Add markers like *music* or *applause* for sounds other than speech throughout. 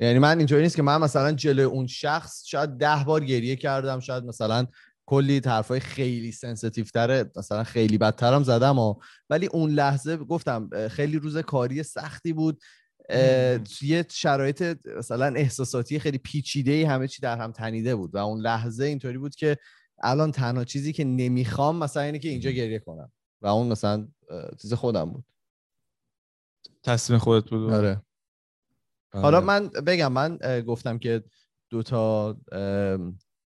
یعنی من اینجوری نیست که من مثلا جلوی اون شخص شاید ده بار گریه کردم شاید مثلا کلی حرفای خیلی sensitive تره مثلا خیلی بدترم زدم و ولی اون لحظه گفتم خیلی روز کاری سختی بود یه شرایط مثلا احساساتی خیلی پیچیده ای همه چی در هم تنیده بود و اون لحظه اینطوری بود که الان تنها چیزی که نمی‌خوام مثلا اینه که اینجا گریه کنم و اون مثلا چیز خودم بود. تصمیم خودت بود. آره. حالا من بگم من گفتم که دوتا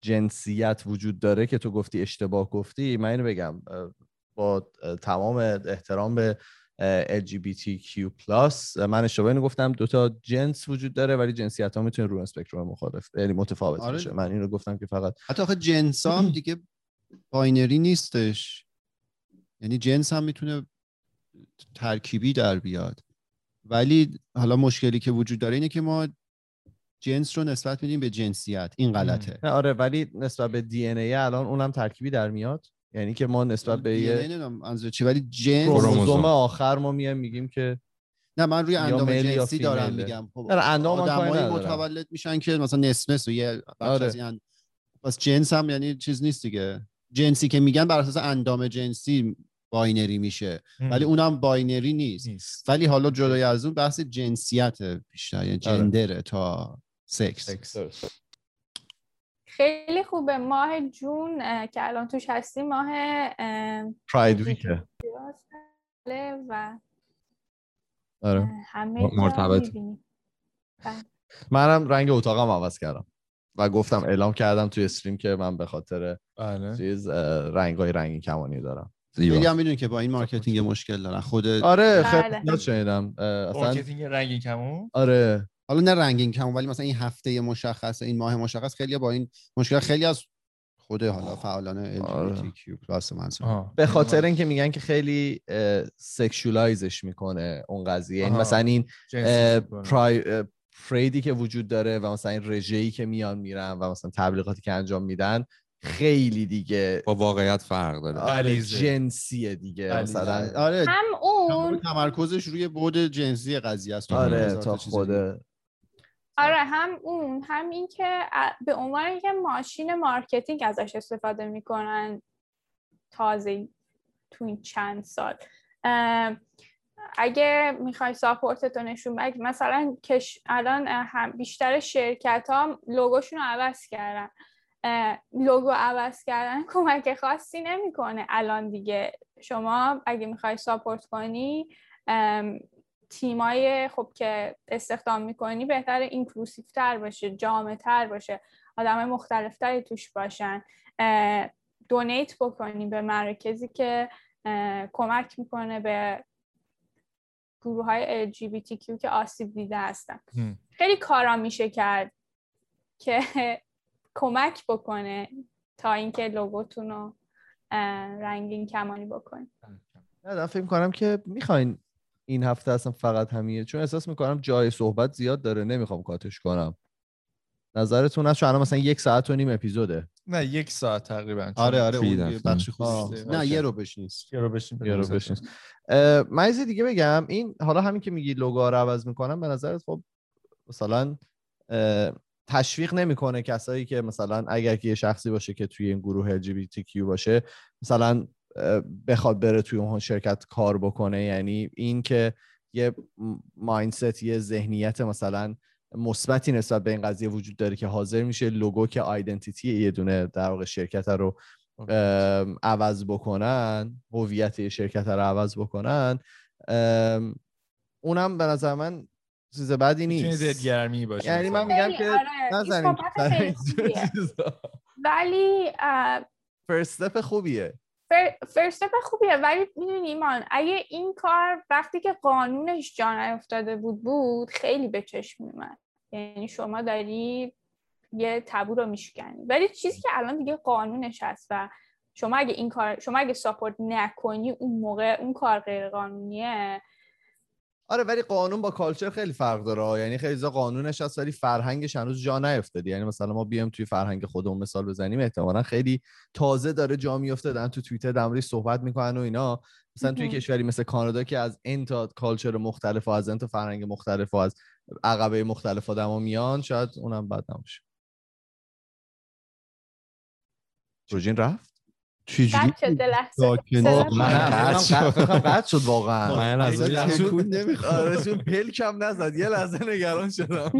جنسیت وجود داره که تو گفتی اشتباه گفتی من اینو بگم با تمام احترام به LGBTQ+ من اشتباه اینو گفتم دوتا جنس وجود داره ولی جنسیت ها می‌تونه رو اسپکتروم مختلف یعنی متفاوت آره. باشه من اینو گفتم که فقط حتی آخه جنس هم دیگه باینری نیستش. یعنی جنس هم می‌تونه ترکیبی در بیاد. ولی حالا مشکلی که وجود داره اینه که ما جنس رو نسبت میدیم به جنسیت. این غلطه. آره ولی نسبت به دی ای الان اونم ترکیبی در میاد. یعنی که ما نسبت به یه چی ولی جنس کروموزوم آخر ما میایم میگیم که نه من روی اندام جنسی دارم میگم. خب اندام آدمایی متولد میشن که مثلا نصف نصف یه آره. پس جنس هم یعنی چیز نیست دیگه. جنسی که میگن بر اساس اندام جنسی باینری میشه ولی اونم باینری نیست. نیست. ولی حالا جدای از اون بحث جنسیت بیشتر یعنی آره. gender ه تا sex, sex. خیلی خوبه ماه جون که الان توش هستیم ماه Pride week ه و آره. همه مرتبط بله. منم رنگ اتاقم عوض کردم و گفتم اعلام کردم توی stream که من به خاطر بله. چیز رنگای رنگی کمانی دارم خیلی هم می‌دونی که با این marketing مشکل دارن. خود آره خیلی بله. شنیدم marketing رنگین کمون؟ آره. حالا نه رنگین کمون ولی مثلا این هفته مشخص این ماه مشخص خیلی با این مشکل خیلی از خود حالا فعالان LGBTQ آره. به خاطر اینکه میگن که خیلی sexualize ش می‌کنه اون قضیه. یعنی مثلا این pride paradeی که وجود داره و مثلا این رژه‌ای که میان میرن و مثلا تبلیغاتی که انجام میدن خیلی دیگه با واقعیت فرق داره. آره جنسیه دیگه مثلا. آره. هم اون تمرکزش روی بود جنسی قضیه است. آره تا خود آره هم اون هم این که به عنوان اینکه ماشین marketing ازش استفاده می‌کنن تازه تو این چند سال. اگه می‌خوای support تو نشون بدی مثلا cash الان هم بیشتر شرکت ها logo شون رو عوض کردن. logo عوض کردن *laughs* کمک خاصی نمی‌کنه. الان دیگه شما اگه می‌خوای support کنی تیمای خب که استخدام می‌کنی بهتر inclusive تر باشه جامع تر باشه آدم مختلف تری توش باشن. donate بکنی به مراکزی که کمک می‌کنه به گروه های LGBTQ که آسیب دیده هستن. خیلی کارا میشه کرد که کمک بکنه تا اینکه لوگوتون رو رنگین کمانی بکنید نه فکر کنم که می‌خواین این هفته اصلا فقط همیه. چون احساس می‌کنم جای صحبت زیاد داره نمی‌خوام کاتش کنم. نظرتون هست؟ چون مثلا یک ساعت و نیم اپیزوده. نه یک ساعت تقریبا. آره آره اون بخش نه یه رو بشنیست. یه رو بشنیست یه رو بشنیست. من دیگه بگم. این حالا همین که میگی لوگو رو عوض می‌کنم به نظرت خب مثلا تشویق نمی‌کنه کسایی که مثلا اگر که یه شخصی باشه که توی این گروه LGBTQ باشه مثلا بخواد بره توی اون شرکت کار بکنه. یعنی این که یه مایندست یه ذهنیت مثلا مثبتی نسبت به این قضیه وجود داره که حاضر میشه لوگو که آیدنتیتی یه دونه در واقع شرکت رو عوض بکنن هویت شرکت رو عوض بکنن. اونم به نظر من چیز بدی نیست. گرمی باشه یعنی من میگم که آره. نزنیم ولی فرستپ خوبیه. فرستپ خوبیه. ولی می‌دونی ایمان اگه این کار وقتی که قانونش جان افتاده بود بود خیلی به چشم میومد یعنی شما داری یه تبو رو میشکنی. ولی چیزی که الان دیگه قانونش هست و شما اگه این کار شما اگه ساپورت نکنی اون موقع اون کار غیر قانونیه آره ولی قانون با کالچر خیلی فرق داره یعنی خیلی زا قانونش هست ولی فرهنگش هنوز جا نیفتاده یعنی مثلا ما بیام توی فرهنگ خودمون مثال بزنیم احتمالا خیلی تازه داره جا میفته دارن تو توییتر در صحبت می‌کنن و اینا. مثلا توی کشوری مثل کانادا که از این تا کالچر مختلف و از این تا فرهنگ مختلف و از عقبه مختلف آدما میان شاید اونم بد نباشه. رفت؟ چجوری ساکن. قطع شد واقعا. چون پلکم نزد یه لحظه نگران شدم.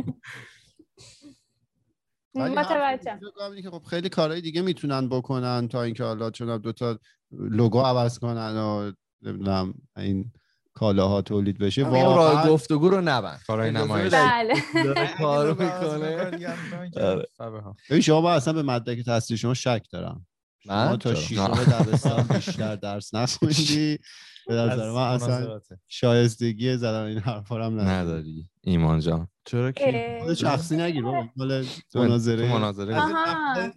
اینه که خب خیلی کارهای دیگه می‌تونن بکنن تا اینکه حالا چون دو تا لوگو عوض کنن و نمی‌دونم این کالاها تولید بشه همین راه واقعا گفتگو رو نبند. کارهای نمایش. بله. کارو می‌کنه. آره. شما با اصلا به مدرک تحصیل شما شک دارم. من؟ تا؟ شیشم دبستان *laughs* بیشتر درس نخوندی؟ *laughs* به نظر من اصلا شایستگی زدن این حرفا هم نداری نداری. ایمان جان. چرا کی؟ اه، خود شخصی نگیر بابا. مال تو مناظره تو مناظره.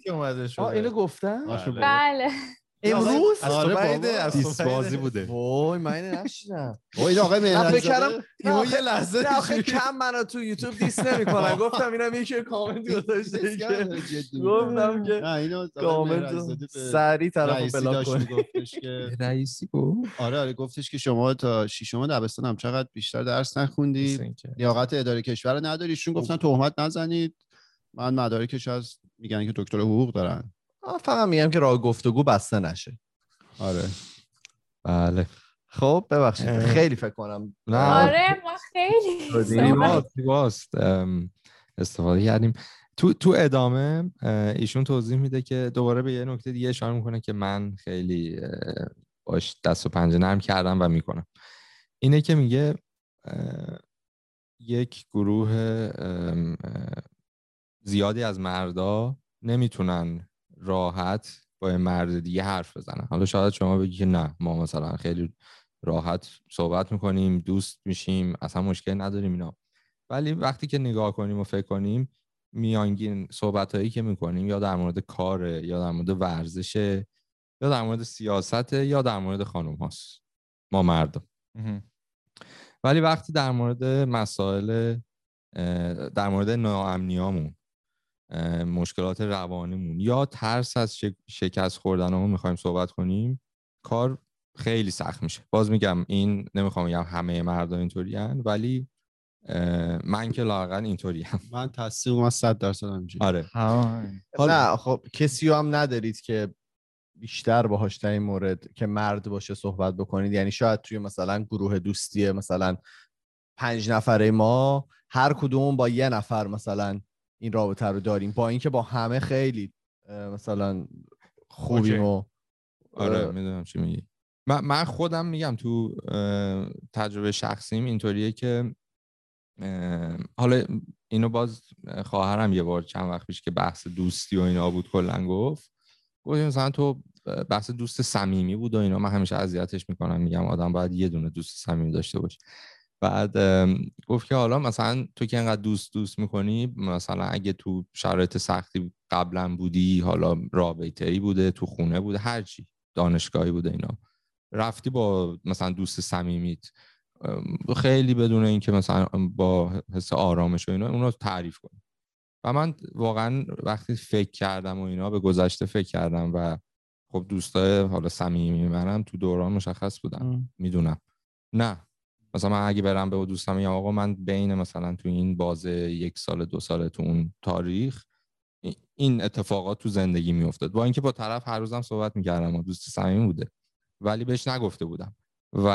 که اومده شده اینو گفتن؟ آشو بله. امروز آره بابا. از دیس بازی. بوده. وای من اینو نشیدم این آقای من فکر آخه- یه لحظه نه آخه کم منو تو یوتیوب دیس نمی‌کنن گفتم اینم یکی کامنت گذاشته که گفتم که نه اینو کامنت سری طرف بلاک که رئیسی گفت آره آره گفتش که شما تا شیشم دبستان هم چقدر بیشتر درس نخوندی؟ لیاقت اداره کشور رو نداریشون گفتن تهمت نزنید. من مدارکش از میگن که دکتر حقوق دارن. فقط میگم که راه گفتگو بسته نشه. آره. بله. خب ببخشید. خیلی فکر کنم. نه. آره ما خیلی زیباست. ام، استفاده کردیم. تو تو ادامه ایشون توضیح میده که دوباره به یه نکته دیگه اشاره می‌کنه که من خیلی باش دست و پنجه نرم کردم و می‌کنم. اینه که میگه یک گروه زیادی از مردا نمی‌تونن راحت با یه مرد دیگه حرف بزنن. حالا شاید شما بگی که نه ما مثلا خیلی راحت صحبت می‌کنیم دوست میشیم اصلا مشکل نداریم اینا. ولی وقتی که نگاه کنیم و فکر کنیم میانگین صحبت هایی که می‌کنیم یا در مورد کاره یا در مورد ورزشه یا در مورد سیاست یا در مورد خانم هاست. ما مردم. ولی وقتی در مورد مسائل در مورد ناامنیامون مشکلات روانیمون. یا ترس از شک- شکست خوردنمون می‌خوایم صحبت کنیم؟ کار خیلی سخت میشه. باز میگم این نمی‌خوام بگم همه مردم اینطوری ولی من که لاقل اینطوری هم. *laughs* من تصدیق من 100 درصد همینجوری. آره. نه خب کسی رو هم ندارید که بیشتر باهاش در این مورد که مرد باشه صحبت بکنید. یعنی شاید توی مثلا گروه دوستی مثلا پنج نفره ما هر کدوم با یه نفر مثلا این رابطه رو داریم. با اینکه با همه خیلی مثلا خوبیم و آره می‌دونم چی میگی. من, خودم میگم تو تجربه شخصیم اینطوریه که حالا اینو باز خواهرم یه بار چند وقت پیش که بحث دوستی و اینا بود کلا گفت. گفت مثلا تو بحث دوست صمیمی بود و اینا. من همیشه اذیتش می‌کنم میگم آدم باید یه دونه دوست صمیمی داشته باشه. بعد گفت که حالا مثلا تو که انقدر دوست دوست می‌کنی مثلا اگه تو شرایط سختی قبلا بودی حالا رابطه ای بوده تو خونه بوده هر چی دانشگاهی بوده اینا. رفتی با مثلا دوست صمیمیت. خیلی بدون اینکه مثلا با حس آرامش و اینا اونو تعریف کنی. و من واقعا وقتی فکر کردم و اینا به گذشته فکر کردم و خب دوستای حالا صمیمی منم تو دوران مشخص بودن. می‌دونم. نه. مثلا من اگه برم به دوستم میگم آقا من بین مثلا تو این بازه یک سال دو سال تو اون تاریخ ای- این اتفاقات تو زندگی میافتاد. با اینکه با طرف هر روزم صحبت می‌کردم و دوست صمیمی بوده ولی بهش نگفته بودم و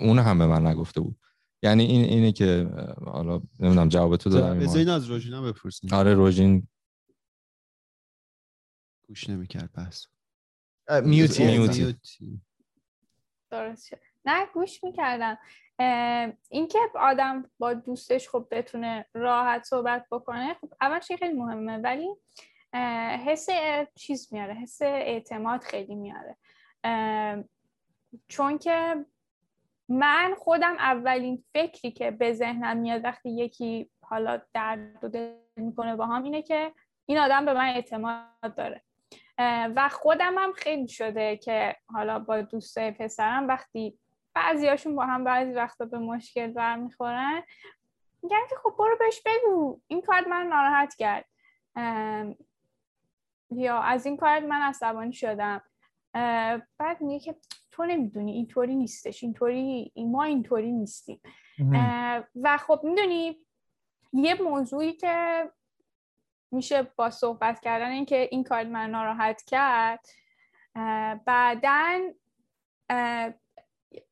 اون هم به من نگفته بود. یعنی این اینه که حالا نمی‌دونم جواب تو دادم بذار. این از روژینا بپرسیم. آره روژین. گوش نمی‌کرد بس اه، میوتی میوتی. درست نه گوش می‌کردم. اینکه آدم با دوستش خب بتونه راحت صحبت بکنه خب اول چیز خیلی مهمه ولی حس چیز میاره حس اعتماد خیلی میاره. چون که من خودم اولین فکری که به ذهنم میاد وقتی یکی حالا درد و دل می‌کنه با هم اینه که این آدم به من اعتماد داره. و خودم هم خیلی شده که حالا با دوستای پسرم وقتی بعضیاشون با هم بعضی وقتا به مشکل برمیخورن. میگن که خب برو بهش بگو. این کار من ناراحت کرد. یا از این کار من عصبانی شدم. بعد میگه که تو نمی‌دونی اینطوری نیستش اینطوری ما اینطوری نیستیم. و خب می‌دونی یه موضوعی که میشه با صحبت کردن اینکه این کار من ناراحت کرد بعدا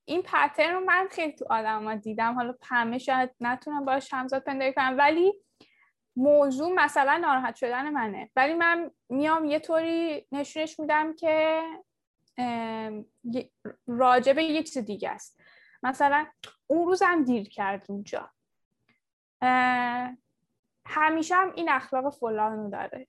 این پترن رو من خیلی تو آدم دیدم. حالا همه شاید نتونم باش همزاد پنداری کنم ولی موضوع مثلا ناراحت شدن منه. ولی من میام یه طوری نشونش میدم که راجبه یه چیز دیگه است. مثلا اون روزم دیر کرد اونجا. همیشه هم این اخلاق فلان داره.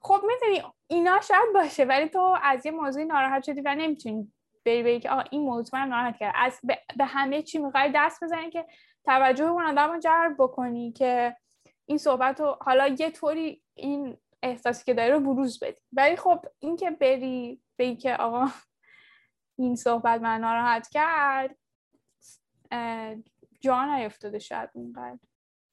خب می‌دونی اینا شاید باشه ولی تو از یه موضوعی ناراحت شدی و نمی‌تونی بری بری که این موضوع من ناراحت کرد از به همه چی می‌خوای دست بزنی که توجه اون آدم رو جلب بکنی که این صحبت رو حالا یه طوری این احساسی که داره رو بروز بدی. ولی خب این که بری بگی که آقا این صحبت من ناراحت کرد جا نیفتاده شاید اینقدر.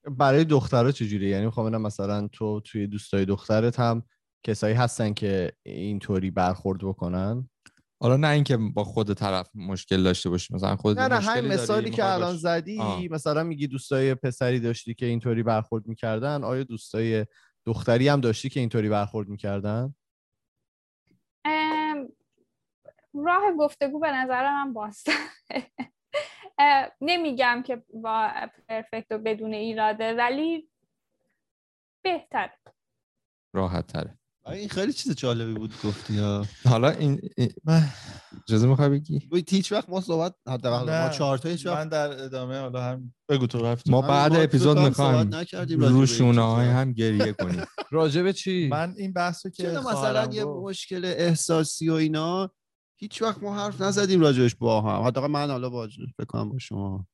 برای دخترها چجوری یعنی می‌خوام مثلا تو توی دوستای دخترت هم کسایی هستن که اینطوری برخورد بکنن؟ حالا نه اینکه با خود طرف مشکل داشته باشی مثلا خود نه نه همین مثالی که الان زدی مثلا میگی دوستای پسری داشتی که اینطوری برخورد می‌کردن آیا دوستای دختری هم داشتی که اینطوری برخورد می‌کردن؟ راه گفتگو به نظر من باست. *laughs* نمیگم که با پرفکت و بدون ایراده ولی بهتر راحت تره این خیلی چیز جالبی بود گفتی ها حالا این اجازه می‌خوای بگی؟ هیچ وقت ما صحبت حداقل ما چهار تا هیچ من در ادامه حالا هم بگو تو رفت ما بعد اپیزود می‌خوایم روشونه های هم گریه کنیم. *laughs* راجبه چی؟ من این بحثو که مثلا یه مشکل احساسی و اینا هیچ وقت ما حرف نزدیم راجبش با هم. حداقل من حالا با بکنم با شما.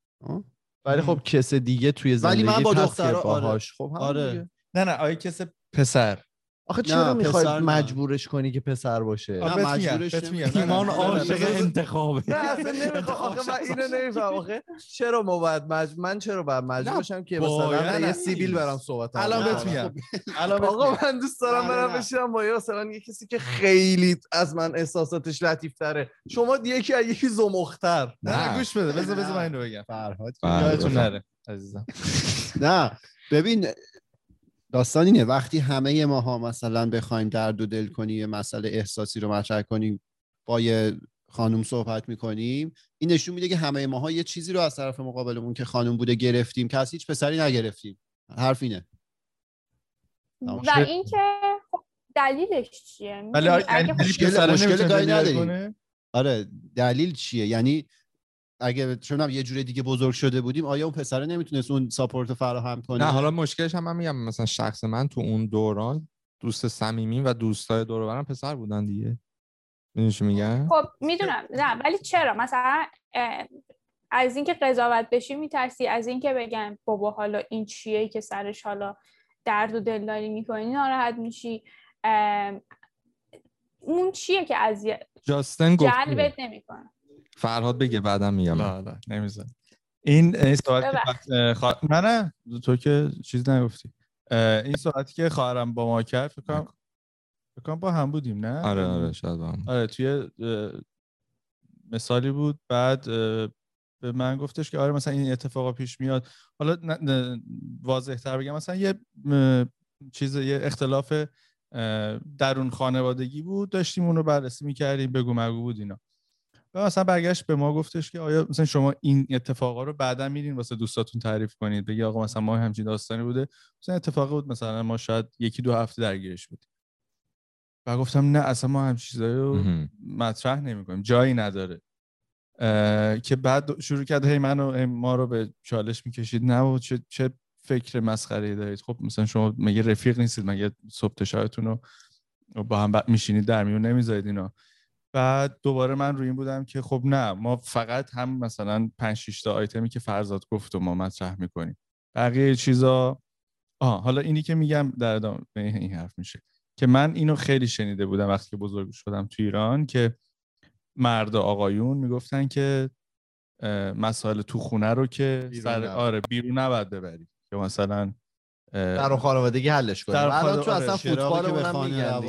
ولی خب کس دیگه توی زندگی ولی من با دختر آره. خب آره. نه نه آیه کس پسر. آخه چرا می‌خوای مجبورش کنی که پسر باشه؟ نه مجبورش ایمان عاشق انتخابه. نه اصلا *laughs* نمی‌خوام. آخه من اینو نمیفهم آخه چرا ما باید مجبور من چرا باید مجبور باشم که مثلا یه سیبیل برام صحبت الان بهت میگم. الان آقا من دوست دارم برم بشینم با مثلا یه کسی که خیلی از من احساساتش لطیف تره شما یکی از یکی زمختر نه گوش بده. بذار بذار من اینو بگم. فرهاد. یادتون نره عزیزم. نه. ببین داستان اینه. وقتی همه ماها مثلا بخوایم درد و دل کنیم یه مسئله احساسی رو مطرح کنیم با یه خانوم صحبت می‌کنیم این نشون میده که همه ماها یه چیزی رو از طرف مقابلمون که خانوم بوده گرفتیم که از هیچ پسری نگرفتیم. حرف اینه. و اینکه خب دلیلش چیه؟ ولی یعنی مشکل, مشکل آره دلیل چیه؟ یعنی اگه چون یه جور دیگه بزرگ شده بودیم آیا اون پسره نمی‌تونست اون ساپورت فراهم کنه؟ نه حالا مشکلش هم من میگم مثلا شخص من تو اون دوران دوست صمیمی و دوستای دور برم پسر بودن دیگه. می‌دونی چی میگم؟ خب می‌دونم. نه ولی چرا؟ مثلا از اینکه قضاوت بشی میترسی از اینکه بگن بابا حالا این چیه که سرش حالا درد و دلداری می‌کنی ناراحت میشی. اون چیه که از جاستن جلبت نمی‌کنه. فرهاد بگه بعدم میگم. نه نه نمیزن این این سوال که خوا... نه نه تو که چیز نگفتی. این ساعتی که خواهرم با ما کرد فکر کنم فکر کنم با هم بودیم نه؟ آره آره شاید با هم آره توی مثالی بود بعد به من گفتش که آره مثلا این اتفاقا پیش میاد. حالا واضح تر بگم مثلا یه چیز یه اختلاف درون خانوادگی بود داشتیم اون رو بررسی می‌کردیم بگو مگو بود اینا. و مثلا برگشت به ما گفتش که آیا مثلا شما این اتفاقا رو بعدا میرین واسه دوستاتون تعریف کنید بگی آقا مثلا ما همچین داستانی بوده. مثلا اتفاقی بود مثلا ما شاید یکی دو هفته درگیرش بودیم. و گفتم نه اصلا ما هم چیزایی رو مطرح نمی‌کنیم جایی نداره. که بعد شروع کرد هی منو ما رو به چالش می‌کشید. نه و چه, چه فکر مسخره دارید؟ خب مثلا شما مگه رفیق نیستید مگه صبح شایتون رو با هم میشینید در میون نمی‌ذارید اینا. بعد دوباره من روی این بودم که خب نه ما فقط هم مثلا 5 6 تا آیتمی که فرزاد گفت و ما مطرح می‌کنیم. بقیه چیزا آه حالا اینی که میگم در ادامه این حرف میشه. که من اینو خیلی شنیده بودم وقتی که بزرگ شدم تو ایران که مرد آقایون می‌گفتن که مسائل تو خونه رو که سر آره بیرون نباید ببری. که مثلا در خانوادگی حلش کنیم. الان تو اصلا فوتبال اونم میگن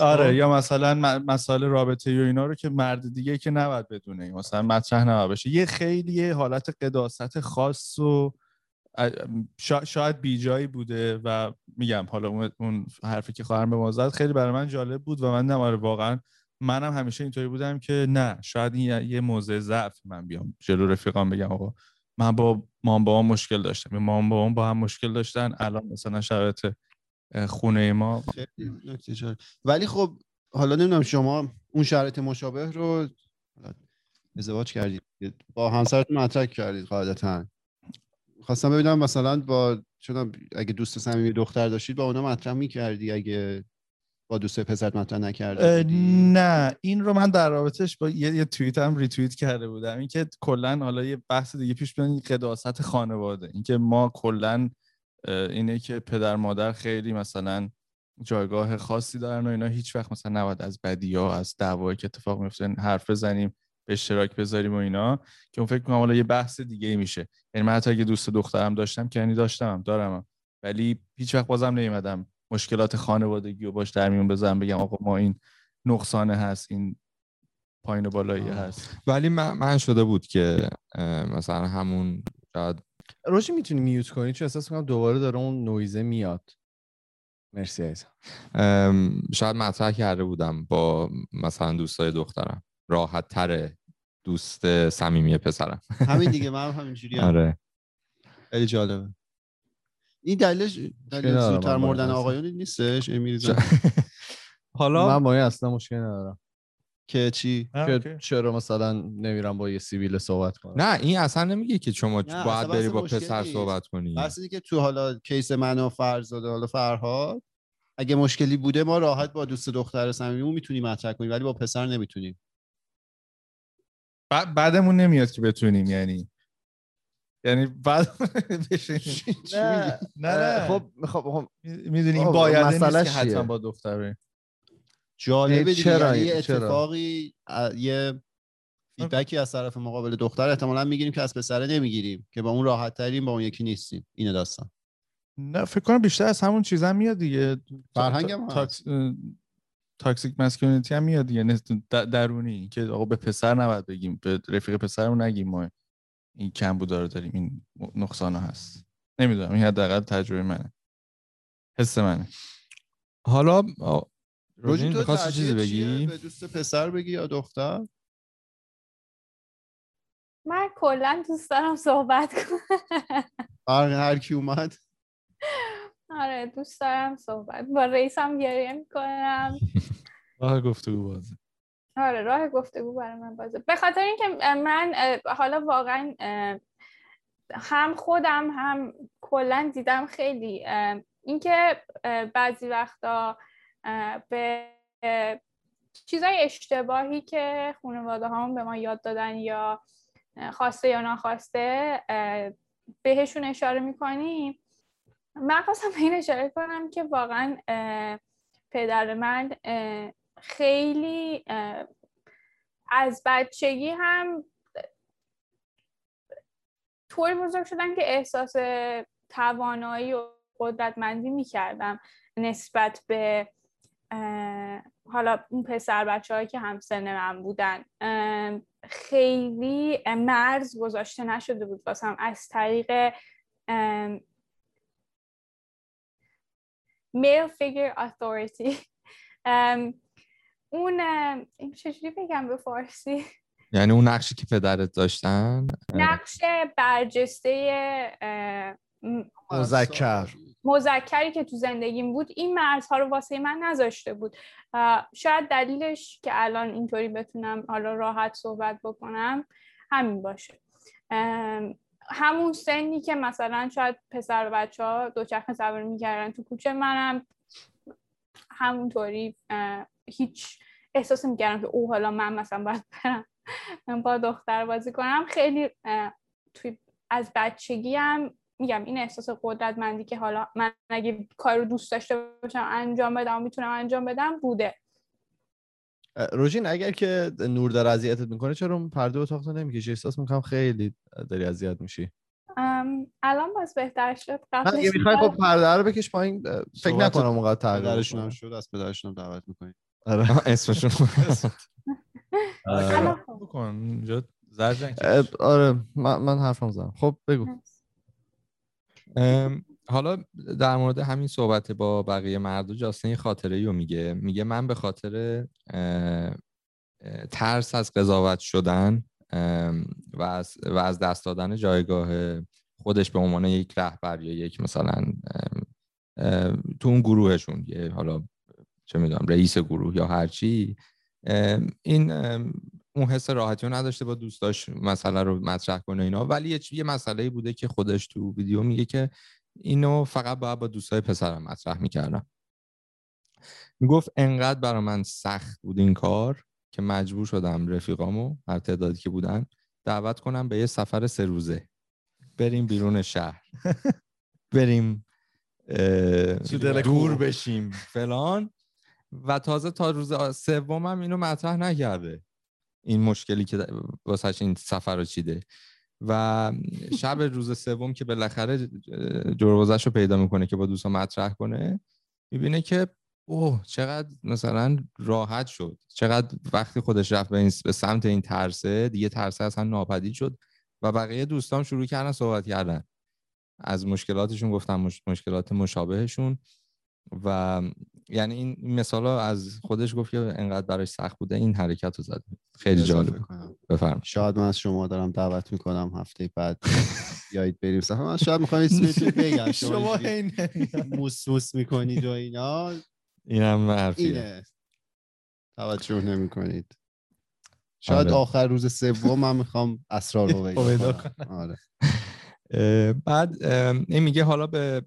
آره یا مثلا مسائل رابطه و اینا رو که مرد دیگه که نباید بدونه. مثلا مطرح نباید بشه. یه خیلی حالت قداست خاص و شاید بیجایی بوده و میگم حالا اون حرفی که خواهرم به ما زد خیلی برای من جالب بود و من نماره واقعا منم همیشه اینطوری بودم که نه شاید این یه موضع ضعف من بیام جلو رفیقام بگم آقا من با مام با مشکل داشتم. مام با با هم مشکل داشتن الان مثلا شرایط خونه ما ولی خب حالا نمی‌دونم شما اون شرایط مشابه رو ازدواج کردید. با همسرتون مطرح کردید قاعدتا. خواستم ببینم مثلا با چون اگه دوست صمیمی دختر داشتید با اونا مطرح می‌کردی؟ اگه با دوست پسر مطرح نکرده نه این رو من در رابطش با یه, یه توییت هم ریتوییت کرده بودم. اینکه کلا حالا یه بحث دیگه پیش بیاد قداست خانواده. اینکه ما کلا اینه که پدر مادر خیلی مثلا جایگاه خاصی دارن و اینا. هیچ وقت مثلا نباید از بدی ها از دعوایی که اتفاق میفته حرف بزنیم به اشتراک بذاریم و اینا. که اون فکر کنم حالا یه بحث دیگه میشه. یعنی من حتی اگه دوست دخترم داشتم که یعنی داشتم دارم ولی هیچ وقت بازم نیومدم مشکلات خانوادگی و باش در میون بزنم بگم آقا ما این نقصانه هست این پایین و بالایی هست. ولی من, من شده بود که مثلا همون شاید روشی می‌تونی میوت کنی چون احساس کنم دوباره داره اون نویزه میاد. مرسی عزیزم. شاید مطرح کرده بودم با مثلا دوستای دخترم. راحت تره دوست صمیمی پسرم. همین دیگه *laughs* من هم همینجوری آره. خیلی جالبه. این دلیلش دلیل زودتر مردن آقایون نیستش امیری *laughs* حالا؟ من با این اصلا مشکل ندارم. که چی؟ که چرا مثلا نمیرم با یه سیویل صحبت کنم؟ نه این اصلا نمیگه که شما باید بری با پسر صحبت کنی. بس که تو حالا کیس من و فرزاده حالا فرهاد اگه مشکلی بوده ما راحت با دوست دختر صمیمیمون می‌تونیم مطرح کنیم ولی با پسر نمی‌تونیم. بعدمون نمیاد که بتونیم یعنی. یعنی بعد *laughs* نه نه. خب خب, خب، می‌دونی این باید نیست که حتما با دختر جالبه دیگه چرا یعنی یه اتفاقی یه فیدبکی از طرف مقابل دختر احتمالا می‌گیریم که از پسره نمی‌گیریم که با اون راحت تریم با اون یکی نیستیم. اینو داستان. نه فکر کنم بیشتر از همون چیزا میاد دیگه. فرهنگ هم تاکس... تاکسیک مسکولینیتی هم میاد دیگه. درونی. که آقا به پسر نباید بگیم به رفیق پسرمون نگیم ما. این کم رو داریم این نقصان ها هست. نمی‌دونم این حداقل تجربه منه. حس منه. حالا روژین می‌خواستی چیزی بگی؟ به دوست پسر بگی یا دختر؟ من کلا دوست دارم صحبت کنم. هر کی اومد. آره دوست دارم صحبت. با رئیسم گریه می‌کنم. راه *laughs* گفتگو بازه. آره راه گفتگو برای من بازه. به خاطر اینکه من حالا واقعا هم خودم هم کلا دیدم خیلی اینکه بعضی وقتا به چیزای اشتباهی که خانواده هم به ما یاد دادن یا خواسته یا ناخواسته بهشون اشاره می‌کنیم. من خواستم به این اشاره کنم که واقعا پدر من خیلی از بچگی هم طوری بزرگ شدن که احساس توانایی و قدرتمندی می‌کردم نسبت به حالا اون پسر بچه هایی که همسن من بودن. خیلی مرز گذاشته نشده بود واسم. از طریق male figure authority. اون چجوری بگم به فارسی؟ یعنی اون نقشی که پدرت داشتن؟ نقش برجسته مذکر. مذکری که تو زندگیم بود این مرزها رو واسه من نذاشته بود. شاید دلیلش که الان اینطوری بتونم حالا راحت صحبت بکنم همین باشه. همون سنی که مثلا شاید پسر و بچه ها دوچرخه سواری می‌کردن تو کوچه منم همونطوری هیچ احساس می‌کردم که او حالا من مثلا باید برم با دختر بازی کنم. خیلی توی از بچگی هم میگم این احساس قدرتمندی که حالا من اگه کار رو دوست داشته باشم انجام بدم و می‌تونم انجام بدم بوده. روژین اگر که نور داره اذیتت می‌کنه چرا پرده اتاق تو نمی‌کشی؟ احساس می‌کنم خیلی داری اذیت میشی. الان باز بهتر شد. قبلش می‌خوای خب پرده رو بکش پایین. فکر نکنم اونقدر تغییر هم شد از پدرشون دعوت می‌کنی. آره. اسمشون *laughs* بکن. آره. من, من حرفم زدم. خب بگو. حالا در مورد همین صحبت با بقیه مرد جاستین خاطره ای رو میگه. میگه من به خاطر ترس از قضاوت شدن و از, و از دست دادن جایگاه خودش به عنوان یک رهبر یا یک مثلا تو اون گروهشون یه حالا چه می‌دونم رئیس گروه یا هرچی این اون حس راحتی رو نداشته با دوستاش مسئله رو مطرح کنه اینا. ولی یه مسئله بوده که خودش تو ویدیو میگه که اینو فقط باید با دوستای پسرم مطرح می‌کردم. می‌گفت انقدر برا من سخت بود این کار که مجبور شدم رفیقامو هر تعدادی که بودن دعوت کنم به یه سفر سه روزه. بریم بیرون شهر. *laughs* بریم دور بشیم. فلان. و تازه تا روز سومم اینو مطرح نکرده. این مشکلی که واسه این سفر رو چیده. و شب روز سوم که بالاخره جروازش رو پیدا می‌کنه که با دوستان مطرح کنه می‌بینه که اوه چقدر مثلا راحت شد. چقدر وقتی خودش رفت به, به سمت این ترسه دیگه ترسه اصلا ناپدید شد و بقیه دوستان شروع کردن صحبت کردن. از مشکلاتشون گفتم مشکلات مشابهشون و یعنی این مثال از خودش گفت که انقدر براش سخت بوده این حرکت رو زد. خیلی جالب بفرم شاید من از شما دارم دعوت می‌کنم هفته بعد بیایید بریم سفر من شاید می‌خوام اسمتون بگم. شما *laughs* این موس موس می‌کنید و اینا. اینم حرفیه. اینه. توجه نمی کنید شاید آره. آخر روز سوم من می‌خوام اسرار رو *laughs* کنم. آره. بعد این میگه حالا به,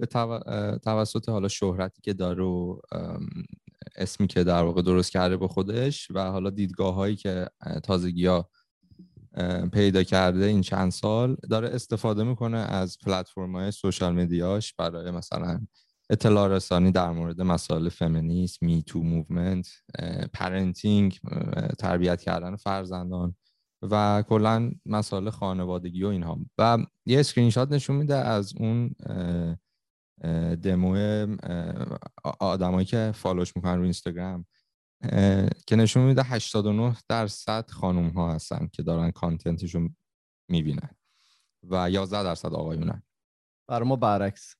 توسط حالا شهرتی که داره و اسمی که در واقع درست کرده به خودش و حالا دیدگاه هایی که تازگی ها پیدا کرده این چند سال داره استفاده می‌کنه از پلتفرم های social media ش برای مثلا اطلاع رسانی در مورد مسائل فمینیسم Me Too movement parenting تربیت کردن فرزندان. و کلا مسائل خانوادگی و اینها. و یه اسکرین شات نشون میده از اون دمو آدمایی که follow ش می‌کنن رو اینستاگرام که نشون میده 89 درصد خانوم ها هستن که دارن کانتنتشون می‌بینن و 11 درصد آقایونن. برای ما برعکس.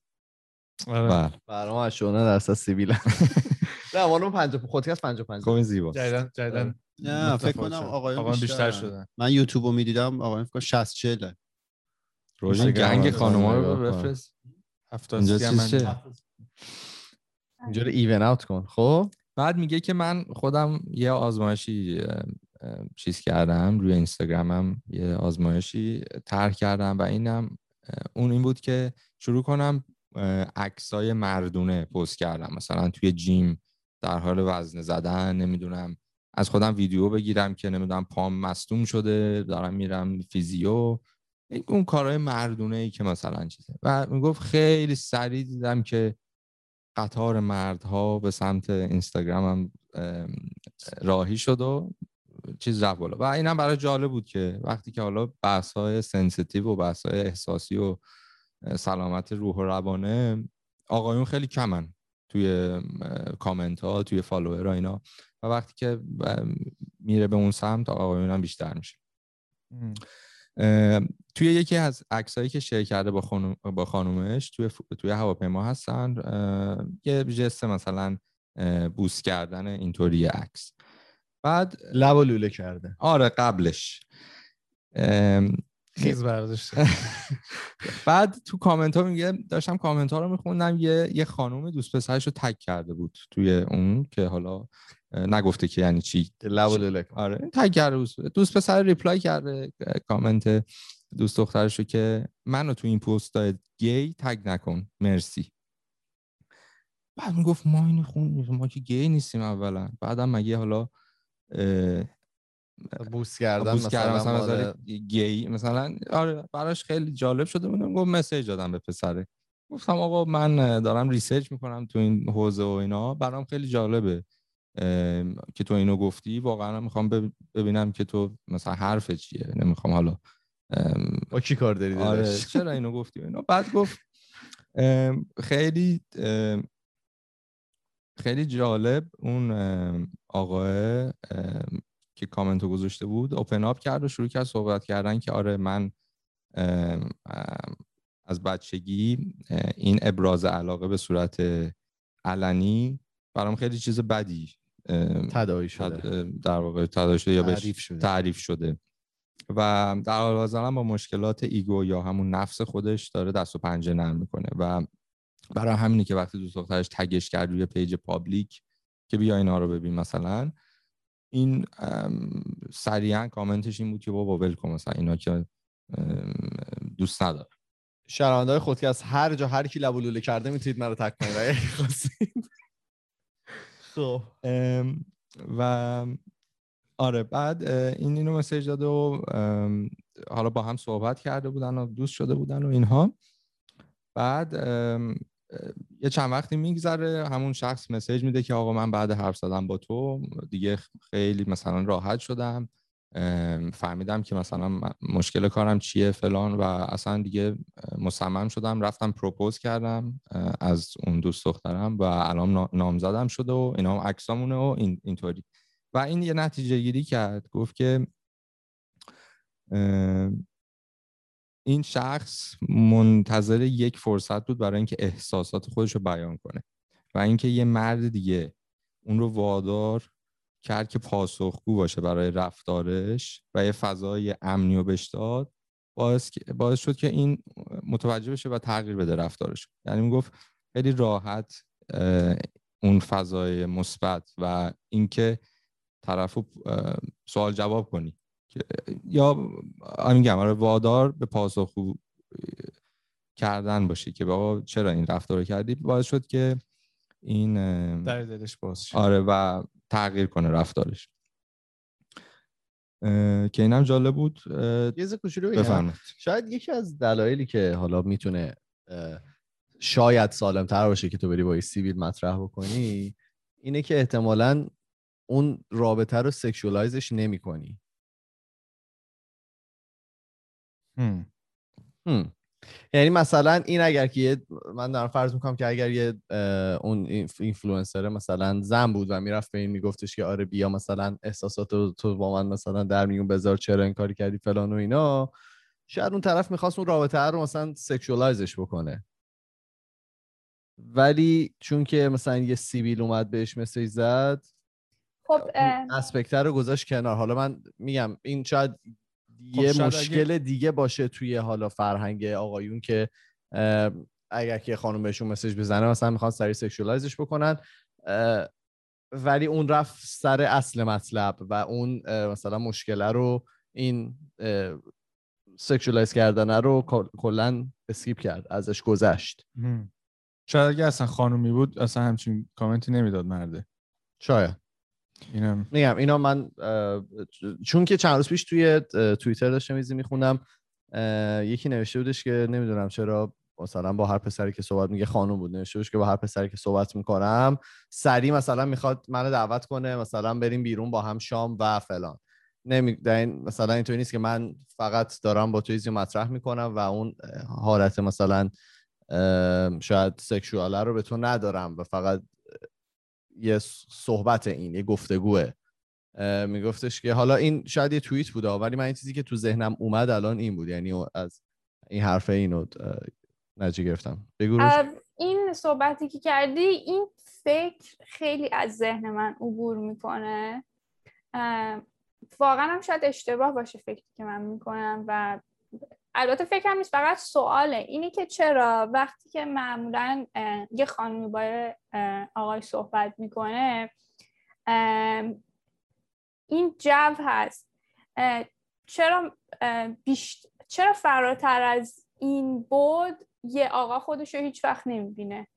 آره. بله. برای ما 89 درصد سیبیلن *laughs* نه ما 50 خودکست 55 خب زیبا جدیدن جدیدن نه فکر کنم آقایون آقایون بیشتر شدن من یوتیوب رو می‌دیدم آقایون فکر کنم 60 40 روشن گنگ خانوما رو بفرست. 70 اینجا اینجا رو ایون اوت کن. خب؟ بعد میگه که من خودم یه آزمایشی چیز کردم. روی اینستاگرامم یه آزمایشی طرح کردم و اینم اون این بود که شروع کنم عکسای مردونه پست کردم. مثلا توی جیم در حال وزن زدن نمی‌دونم از خودم ویدیو بگیرم که نمی‌دونم پام مصدوم شده دارم میرم فیزیو. اون کارهای مردونه ای که مثلا چیزه. و می‌گفت خیلی سریع دیدم که قطار مردها به سمت اینستاگرامم راهی شد و چیز رفت بالا. و اینم برای جالب بود که وقتی که حالا بحث های sensitive و بحث های احساسی و سلامت روح و روانه آقایون خیلی کمن. توی کامنت ها توی follower ها اینا. و وقتی که میره به اون سمت آقایون هم بیشتر میشه. توی یکی از عکسایی که share کرده با, خانوم، با خانومش توی, توی هواپیما هستن یه جست مثلا بوس کردن اینطوری عکس. بعد لب و لوله کرده. آره قبلش. خیز برداشت *laughs* بعد تو کامنت ها میگه داشتم کامنت ها رو میخوندم یه یه خانم دوست پسرش رو تک کرده بود توی اون که حالا نگفته که یعنی چی. لب آره تگ کرده دوست پسر ریپلای کرده کامنت دوست دخترش رو که منو تو این post gay tag نکن مرسی. بعد می‌گفت ما اینو خون ما که گی نیستیم اولا. بعدم مگه حالا بوس کردن بوس مثلا, مثلا گی مثلا آره براش خیلی جالب شده بودم گفت message دادم به پسره. گفتم آقا من دارم research می‌کنم تو این حوزه و اینا برام خیلی جالبه که تو اینو گفتی. واقعا می‌خوام ببینم که تو مثلا حرف چیه نمی‌خوام حالا با کی کار داری آره چرا اینو گفتی اینو بعد گفت خیلی خیلی جالب اون آقای که کامنتو گذاشته بود اوپن اپ کرد و شروع کرد صحبت کردن که آره من از بچگی این ابراز علاقه به صورت علنی برام خیلی چیز بدی تداعی شده. در واقع تداعی شده یا تعریف شده. تعریف شده. و در حال با مشکلات ego یا همون نفس خودش داره دست و پنجه نرم می‌کنه. و برای همینی که وقتی دوست دخترش tag ش کرد روی page public که بیا اینا رو ببین مثلا این سریعا کامنتش این بود که بابا ول کن مثلا اینا که دوست نداره شنونده خود که از هر جا هر کی لب کرده می‌تونید مرا تک کنید. خب. و آره بعد این اینو مسیج داده و حالا با هم صحبت کرده بودن و دوست شده بودن و اینها. بعد یه چند وقتی میگذره همون شخص مسیج میده که آقا من بعد حرف زدم با تو. دیگه خیلی مثلا راحت شدم. فهمیدم که مثلا مشکل کارم چیه فلان و اصلا دیگه مصمم شدم رفتم پروپوز کردم از اون دوست دخترم و الان نامزدم شده و اینا عکسامونه و این اینطوری. و این یه نتیجه گیری کرد. گفت که این شخص منتظر یک فرصت بود برای اینکه احساسات خودش رو بیان کنه و اینکه یه مرد دیگه اون رو وادار کرد که پاسخگو باشه برای رفتارش و یه فضای امنی و بهش داد باعث, شد که این متوجه بشه و تغییر بده رفتارش. یعنی می‌گفت خیلی راحت اون فضای مثبت و اینکه طرفو سوال جواب کنی. یا میگم آره وادار به پاسخگو کردن باشی که بابا چرا این رفتار کردی؟ باعث شد که این در دلش باز آره و تغییر کنه رفتارش. که اینم جالب بود. یه کوچولو شاید یکی از دلایلی که حالا می‌تونه شاید سالم تر باشه که تو بری با سیبیل مطرح بکنی اینه که احتمالا اون رابطه رو سکشوالایزش نمی کنی یعنی مثلا این اگر که من دارم فرض می‌کنم که اگر یه اون اینفلوئنسر مثلا زن بود و می‌رفت به این میگفتش که آره بیا مثلا احساسات تو با من مثلا در میون بذار چرا این کاری کردی فلان و اینا. شاید اون طرف می‌خواست اون رابطه رو مثلا sexualize ش بکنه. ولی چون که مثلا یه سیبیل اومد بهش message زد خب اسپکتر رو گذاشت کنار. حالا من میگم این شاید یه مشکل دیگه باشه توی حالا فرهنگ آقایون که اگر که خانم بهشون message بزنه مثلا می‌خوان سری sexualize ش بکنن ولی اون رفت سر اصل مطلب و اون مثلا مشکله رو این sexualize کردن رو کلا skip کرد ازش گذشت. شاید اگه اصلا خانومی بود اصلا همچین کامنتی نمی‌داد مرده. شاید. میگم اینا من چون که چند روز پیش توی توییتر داشتم میزی میخوندم یکی نوشته بودش که نمی‌دونم چرا مثلا با هر پسری که صحبت میگه خانم بود نوشته که با هر پسری که صحبت می‌کنم سری مثلا می‌خواد منو دعوت کنه مثلا بریم بیرون با هم شام و فلان. نمی این مثلا اینطوری نیست که من فقط دارم با توی مطرح می‌کنم و اون حالت مثلا شاید سکشواله رو به تو ندارم و فقط یه صحبت این یه گفتگوه. میگفتش که حالا این شاید یه توییت بوده ولی من این چیزی که تو ذهنم اومد الان این بود یعنی از این حرف اینو نجی گرفتم. بگو این صحبتی که کردی این فکر خیلی از ذهن من عبور می‌کنه. واقعا هم شاید اشتباه باشه فکری که من می‌کنم و البته فکرم نیست فقط سواله اینی که چرا وقتی که معمولا یه خانمی با آقای صحبت می‌کنه این جو هست چرا بیشت... چرا فراتر از این بود یه آقا خودش رو هیچ وقت نمی‌بینه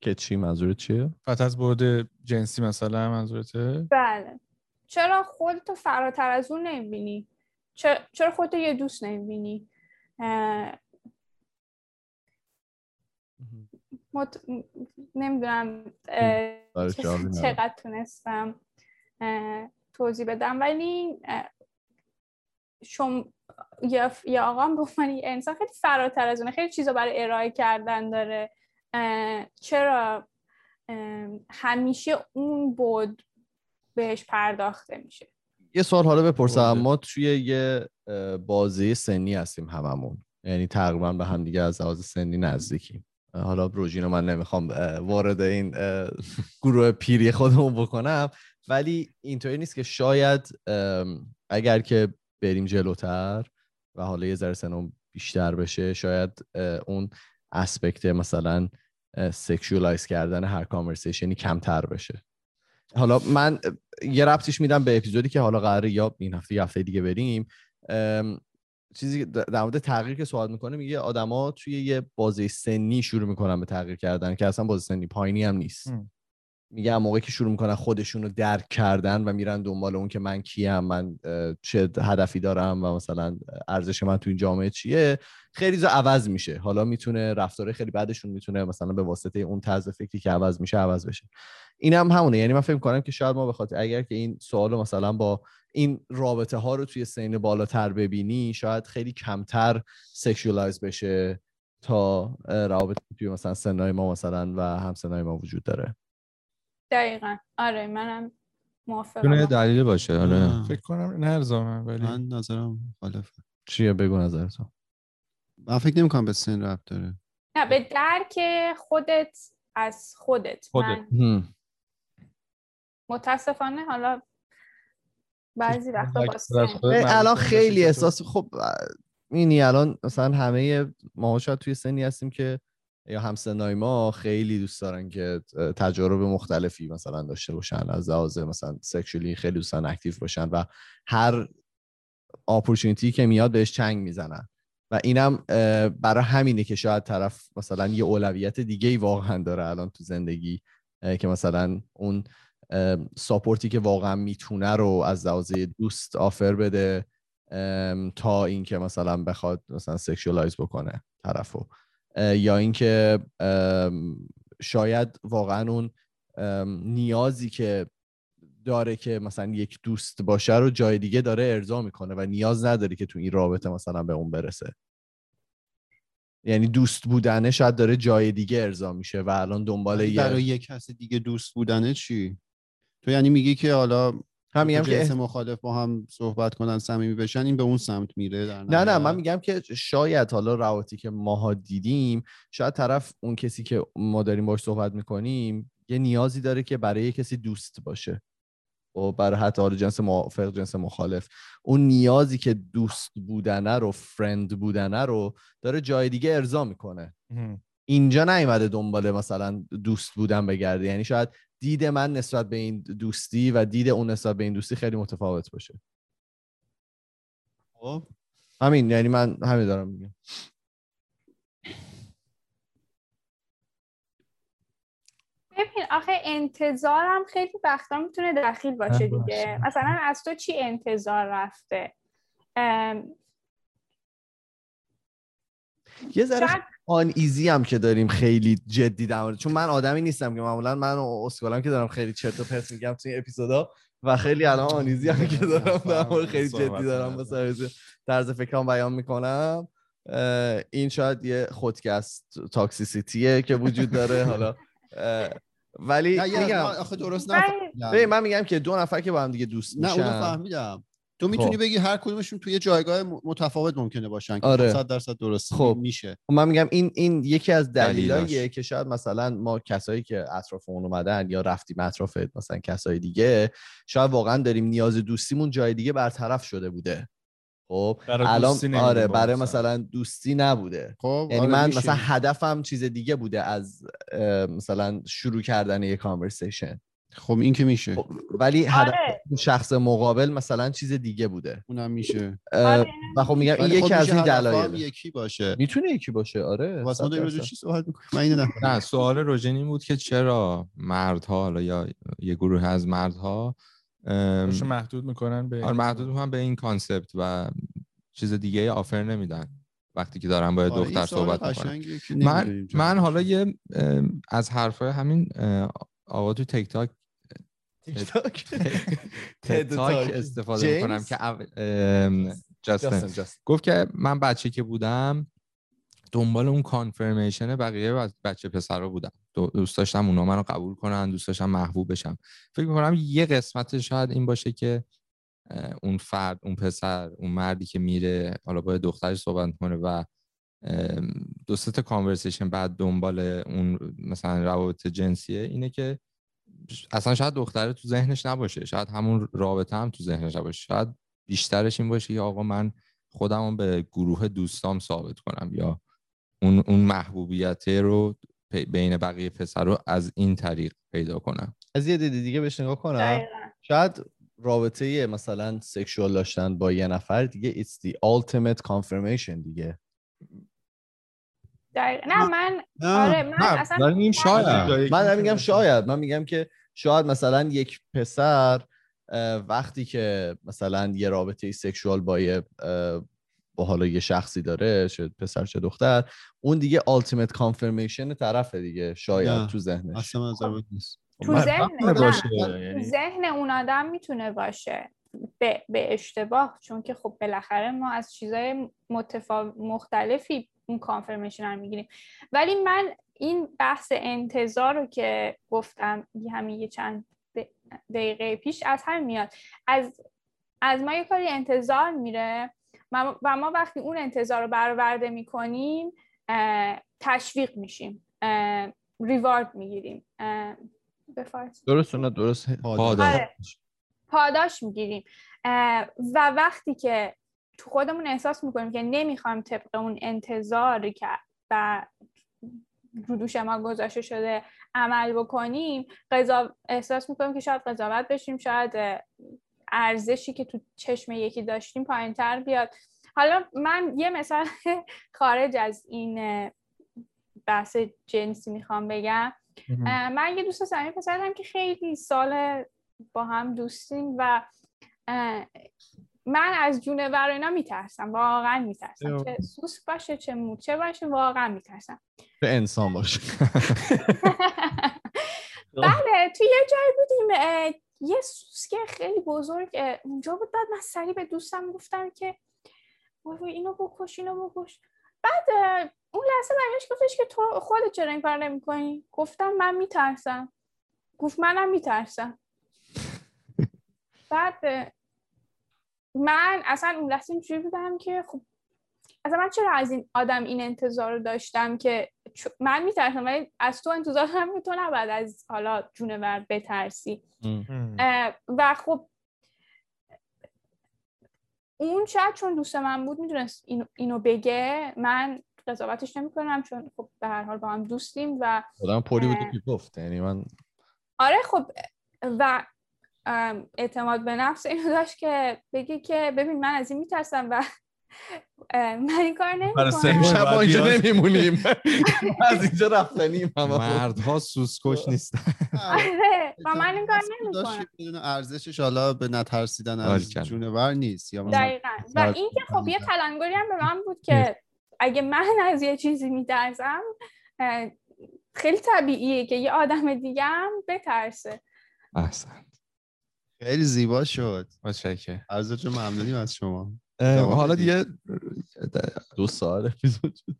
که چی منظورت چیه؟ فقط از بود جنسی مثلا منظورته؟ بله چرا خودتو فراتر از اون نمی‌بینی؟ چرا خودتو یه دوست نمی‌بینی؟ مت... نمی‌دونم چقدر تونستم توضیح بدم. ولی شم یا, یا آقا به انسان خیلی فراتر از اونه خیلی چیزا برای ارائه کردن داره. چرا؟ همیشه اون بود بهش پرداخته میشه. یه سوال حالا بپرسم. ما توی یه بازی سنی هستیم هممون. یعنی تقریبا به هم دیگه از لحاظ سنی نزدیکیم. حالا روژینو من نمی‌خوام وارد این *laughs* گروه پیری خودمون بکنم. ولی اینطوری نیست که شاید اگر که بریم جلوتر و حالا یه ذره سنم بیشتر بشه شاید اون aspect مثلا sexualize کردن هر conversation ی کمتر بشه. حالا من یه ربطش میدم به اپیزودی که حالا قراره یا این هفته یا هفته دیگه بریم. چیزی در مورد تغییر که صحبت می‌کنه میگه آدما توی یه بازه سنی شروع می‌کنن به تغییر کردن که اصلا بازه سنی پایینی هم نیست. میگه موقعی که شروع می‌کنن خودشون رو درک کردن و میرن دنبال اون که من کیم من چه هدفی دارم و مثلا ارزش من تو این جامعه چیه خیلی زا عوض میشه. حالا می‌تونه رفتاره خیلی بعدشون می‌تونه مثلا به واسطه اون طرز فکری که عوض میشه عوض بشه. این هم همونه. یعنی من فکر کنم که شاید ما به اگر که این سوال مثلا با این رابطه ها رو توی سین بالاتر ببینی شاید خیلی کمتر sexualize بشه تا روابط توی مثلا سنای ما مثلا و همسنای ما وجود داره. دقیقا. آره منم موافقم. دلیل باشه آره. فکر کنم نه ولی من نظرم مخالفه. چیه؟ بگو نظرتو. من فکر نمی کنم به سن ربط داره. نه به درک خودت از خودت, خودت. من متاسفانه حالا بعضی وقتا الان خیلی احساس خب اینی الان مثلا همه ما شاید توی سنی هستیم که یا همسنای ما خیلی دوست دارن که تجارب مختلفی مثلا داشته باشن از لحاظ مثلا سکشولی خیلی دوستان اکتیو باشن و هر اپورتونیتی که میاد بهش چنگ می‌زنن. و اینم برای همینه که شاید طرف مثلا یه اولویت دیگه ای واقعا داره الان تو زندگی که مثلا اون support ی که واقعا می‌تونه رو از لحاظ دوست offer بده تا اینکه مثلا بخواد مثلا sexualize بکنه طرفو. یا اینکه شاید واقعا اون نیازی که داره که مثلا یک دوست باشه رو جای دیگه داره ارضا می‌کنه و نیاز نداره که تو این رابطه مثلا به اون برسه. یعنی دوست بودنه شاید داره جای دیگه ارضا میشه و الان دنبال یه برای یک کس دیگه دوست بودنه چی؟ تو یعنی میگی که حالا هم میگم که مخالف با هم صحبت کنن صمیمی بشن این به اون سمت میره در نه نه من میگم که شاید حالا روابطی که ماها دیدیم شاید طرف اون کسی که ما داریم باش صحبت می‌کنیم یه نیازی داره که برای کسی دوست باشه. و برای حتی حالا جنس موافق جنس مخالف. اون نیازی که دوست بودنه رو فرند بودنه رو داره جای دیگه ارضا می‌کنه. اینجا نیومده دنبال مثلا دوست بودن بگرده. یعنی شاید دید من نسبت به این دوستی و دید اون نسبت به این دوستی خیلی متفاوت باشه. خب. همین یعنی من همین دارم میگم. ببین آخه انتظارم خیلی وقتا می‌تونه دخیل باشه دیگه. مثلا از تو چی انتظار رفته؟ یه ذره آن ایزی هم که داریم خیلی جدی در چون من آدمی نیستم که معمولا من اسکالم که دارم خیلی چرت و پرت میگم توی اپیزودا و خیلی الان آن ایزی هم که دارم در خیلی جدی دارم مثلا طرز فکرام بیان می‌کنم. این شاید یه خودکست تاکسیسیتیه که وجود داره حالا. ولی میگم. آخه درست نه من میگم که دو نفر که با هم دیگه دوست میشن نه اونو فهمیدم. تو می‌تونی خب. بگی هر کدومشون توی جایگاه متفاوت ممکنه باشن که آره. 100 درصد درست خب. میشه خب من میگم این این یکی از دلایلیه که شاید مثلا ما کسایی که اطرافمون اومدن یا رفتیم اطراف مثلا کسای دیگه شاید واقعا داریم نیاز دوستیمون جای دیگه برطرف شده بوده خب الان آره برای مثلا دوستی نبوده خب یعنی آره من میشه. مثلا هدفم چیز دیگه بوده از مثلا شروع کردن یه کانورسیشن خب این که میشه. خب ولی هدف آره. شخص مقابل مثلا چیز دیگه بوده. اونم میشه. آره. و خب میگم این خب یکی از این دلایل. یکی باشه. می‌تونه یکی باشه آره. واسه ما چی صحبت من نه نه سوال روژنی بود که چرا مردها حالا یا یه گروه از مردها محدود می‌کنن به آره محدود می‌کنن به این کانسپت و چیز دیگه آفر نمیدن. وقتی که دارن با آره دختر صحبت می‌کنن. من من حالا یه از حرفای همین آقا تو تیک تاک *laughs* تاک. استفاده می‌کنم که جاستن گفت که من بچه که بودم دنبال اون کانفرمیشن بقیه بچه پسرا بودم. دوست داشتم اونا منو قبول کنن دوست داشتم محبوب بشم. فکر می‌کنم یه قسمت شاید این باشه که اون فرد اون پسر اون مردی که میره حالا با دخترش صحبت کنه و دو تا کانورسیشن بعد دنبال اون مثلا روابط جنسیه اینه که اصلا شاید دختره تو ذهنش نباشه شاید همون رابطه هم تو ذهنش نباشه شاید بیشترش این باشه که آقا من خودم به گروه دوستام ثابت کنم یا اون اون محبوبیت رو بین بقیه پسر رو از این طریق پیدا کنم. از یه دیدی دیگه بهش نگاه کنم. شاید رابطه مثلا سکشوال داشتن با یه نفر دیگه it's the ultimate confirmation دیگه. نه من آره من اصلا من شاید. من میگم شاید من میگم که شاید مثلا یک پسر وقتی که مثلا یه رابطه سکشوال با یه با حالا یه شخصی داره چه پسر چه دختر اون دیگه ultimate confirmation طرفه دیگه شاید تو ذهنش. اصلا تو ذهن باشه یعنی ذهن اون آدم می‌تونه باشه. به, به اشتباه چون که خب بالاخره ما از چیزای متفاوت مختلفی اون کانفرمیشن رو می‌گیریم. ولی من این بحث انتظار رو که گفتم همین یه چند دقیقه پیش از هم میاد. از از ما یه کاری انتظار میره. و ما وقتی اون انتظار رو برآورده می‌کنیم تشویق میشیم. ریوارد می‌گیریم. درست نه درست. پاداش. آره. پاداش می‌گیریم. و وقتی که تو خودمون احساس می‌کنیم که نمی‌خوایم طبق اون انتظاری که و رو ما گذاشته شده عمل بکنیم قضا... احساس می‌کنیم که شاید قضاوت بشیم شاید ارزشی که تو چشم یکی داشتیم پایین تر بیاد. حالا من یه مثال *laughs* خارج از این بحث جنسی می‌خوام بگم. من یه دوست صمیمی پسرم که خیلی سال با هم دوستیم و من از جونور اینا میترسم واقعا میترسم. چه سوسک باشه چه موچه باشه واقعا میترسم. به انسان باشه. *laughs* بله توی یه جایی بودیم یه سوسک خیلی بزرگ اونجا بود. بعد من سریع به دوستم گفتم که اینو بکش اینو بکش. بعد اون لحظه برگشت گفتش که تو خودت چرا این کار نمی‌کنی؟ گفتم من میترسم. گفت منم میترسم. *laughs* بعد من اصلا اون لحظه اینجوری بودم که خب اصلا من چرا از این آدم این انتظار رو داشتم که من میترسم ولی از تو انتظار هم تو نباید از حالا جونور بترسی. و خب اون شاید چون دوست من بود می‌دونست اینو, بگه من قضاوتش نمی کنم چون خب به هر حال با هم دوستیم و آدم پولی بود که گفت. یعنی من آره خب و اعتماد به نفس اینو داشت که بگی که ببین من از این میترسم و من این کار نمی‌کنم. شب اینجا نمیمونیم. *laughs* از اینجا رفتنیم مردها سوسکش نیستن. آره و من این کار نمی‌کنم. ارزشش حالا به نترسیدن از جونور نیست دقیقا. و اینکه خب یه تلنگری هم به من بود که اگه من از یه چیزی میترسم خیلی طبیعیه که یه آدم دیگه هم بترسه. احسن خیلی زیبا شد. متشکرم. ارزش ممنونیم از شما. حالا دیگه دو سال اپیزود شد.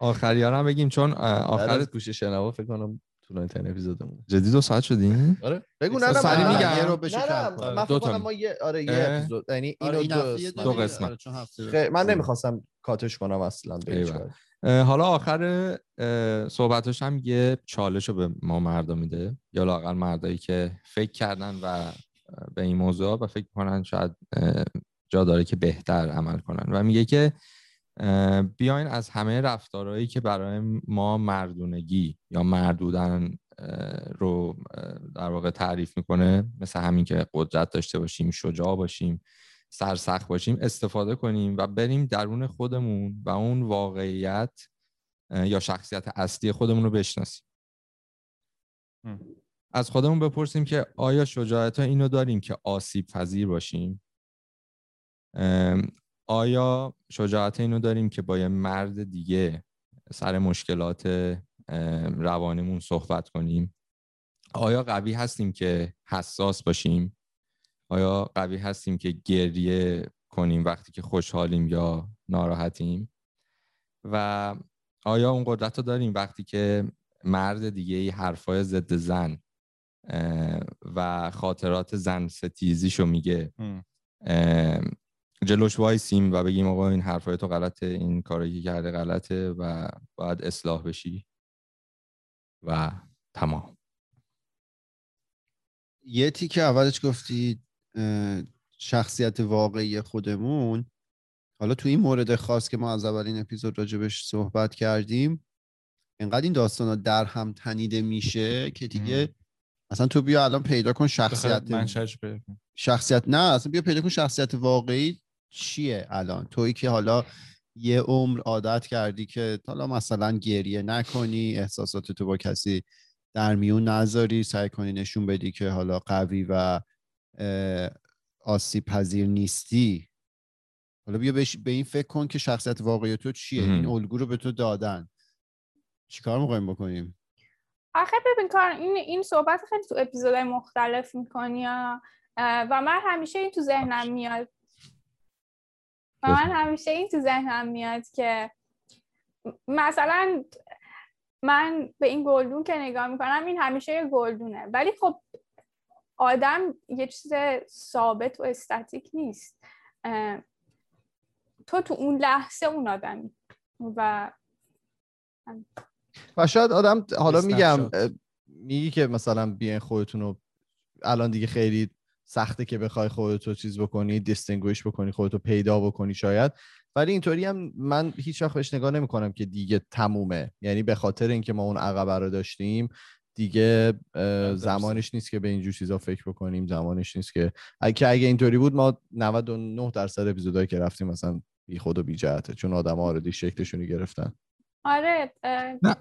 آخری هم بگیم چون آخر گوشه شنوا فکر کنم طولانی ترین اپیزودمون. جدی دو ساعت شدین آره. بگو نه نه میگم. یه رو نه دو تا. ما یه آره یه اپیزود. یعنی آره، اینو دو قسمت. من نمی‌خواستم کاتش کنم اصلا حالا آخر صحبتش هم یه چالش رو به ما مردا میده. یا لاقل مردایی که فکر کردن و به این موضوع و فکر کنن شاید جا داره که بهتر عمل کنن. و میگه که بیاین از همه رفتارهایی که برای ما مردونگی یا مردودن رو در واقع تعریف می‌کنه مثل همین که قدرت داشته باشیم شجاع باشیم سرسخت باشیم استفاده کنیم و بریم درون خودمون و اون واقعیت یا شخصیت اصلی خودمون رو بشناسیم. از خودمون بپرسیم که آیا شجاعت ها اینو داریم که آسیب پذیر باشیم؟ آیا شجاعت اینو داریم که با یه مرد دیگه سر مشکلات روانمون صحبت کنیم؟ آیا قوی هستیم که حساس باشیم؟ آیا قوی هستیم که گریه کنیم وقتی که خوشحالیم یا ناراحتیم؟ و آیا اون قدرت رو داریم وقتی که مرد دیگه ای حرفای ضد زن و خاطرات زن ستیزیشو میگه. جلوش وایسیم و بگیم آقا این حرفای تو غلطه این کاری که کرده غلطه و باید اصلاح بشی. و تمام. یه تیکه اولش گفتی شخصیت واقعی خودمون. حالا تو این مورد خاص که ما از اولین اپیزود راجبش صحبت کردیم انقدر این داستان ها در هم تنیده میشه که دیگه اصلا تو بیا الان پیدا کن شخصیت من شخصیت نه اصلا بیا پیدا کن شخصیت واقعی چیه الان؟ تویی که حالا یه عمر عادت کردی که حالا مثلا گریه نکنی احساسات تو با کسی در میون نذاری سعی کنی نشون بدی که حالا قوی و آسیب پذیر نیستی. حالا بیا به این فکر کن که شخصیت واقعی تو چیه؟ این الگو رو به تو دادن. چیکار می‌خوایم بکنیم؟ آخه ببین کار این این صحبت خیلی تو اپیزودهای مختلف می‌کنی و من همیشه این تو ذهنم میاد. و من همیشه این تو ذهنم میاد که مثلا من به این گلدون که نگاه می‌کنم این همیشه یه گلدونه. ولی خب آدم یه چیز ثابت و استاتیک نیست. تو تو اون لحظه اون آدمی. و و شاید آدم حالا میگم میگی که مثلا بیاین خودتون رو الان دیگه خیلی سخته که بخوای خودتو چیز بکنی دیستینگویش بکنی خودتو پیدا بکنی شاید. ولی اینطوری هم من هیچ وقت بهش نگاه نمی‌کنم که دیگه تمومه. یعنی به خاطر اینکه ما اون عقبه رو داشتیم دیگه زمانش نیست که به اینجور چیزا فکر بکنیم. زمانش نیست که اگه اگه اینطوری بود ما 99 درصد اپیزودایی که رفتیم مثلا بی خود و بی جهته چون آدم آردی شکلشونی گرفتن. آره نه.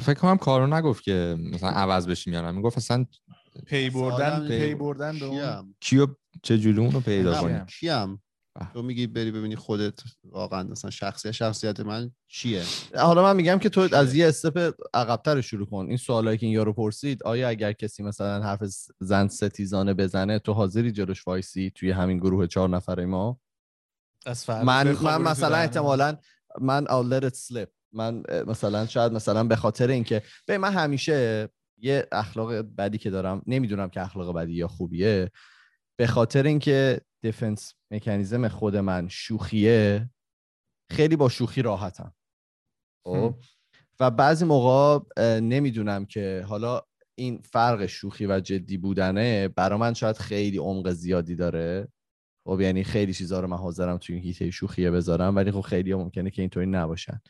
فکر کنم کارو نگفت که مثلا عوض بشیم یا نه. می‌گفت اصلا پی بردن پی بردن کیو چه جوری اونو پیدا کنیم؟ کیم؟ تو میگی بری ببینی خودت واقعا مثلا شخصیت شخصیت من چیه؟ حالا من میگم که تو از یه step عقبتر شروع کن. این سوالایی که این یارو پرسید آیا اگر کسی مثلا حرف زن ستیزانه بزنه تو حاضری جلوش وایسی توی همین گروه چهار نفره ما؟ من من مثلا احتمالا من I'll let it slip. من مثلا شاید مثلا به خاطر اینکه به من همیشه یه اخلاق بدی که دارم نمی‌دونم که اخلاق بدی یا خوبیه به خاطر اینکه دفنس مکانیزم خود من شوخیه خیلی با شوخی راحتم. خب؟ و بعضی موقع نمی‌دونم که حالا این فرق شوخی و جدی بودنه برا من شاید خیلی عمق زیادی داره. خب؟ یعنی خیلی چیزها رو من حاضرم توی این هیته شوخیه بذارم ولی خب خیلی ممکنه که اینطوری نباشن.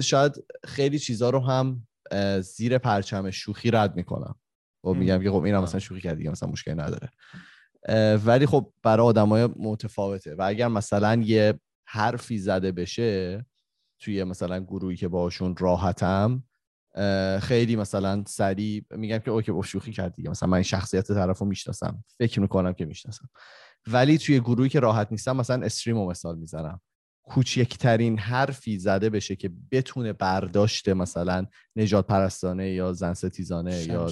شاید خیلی چیزها رو هم زیر پرچم شوخی رد می‌کنم. خب میگم که خب اینم مثلا شوخی کرد دیگه مثلا مشکلی نداره. ولی خب برای آدمای متفاوته. و اگر مثلا یه حرفی زده بشه توی مثلا گروهی که باشون راحتم خیلی مثلا سریع میگم که اوکی با شوخی کرد دیگه. مثلا من شخصیت طرفو می‌شناسم فکر می‌کنم که می‌شناسم. ولی توی گروهی که راحت نیستم مثلا استریم و مثال می‌زنم. کوچکترین حرفی زده بشه که بتونه برداشت مثلا نجات پرستانه یا زن ستیزانه یا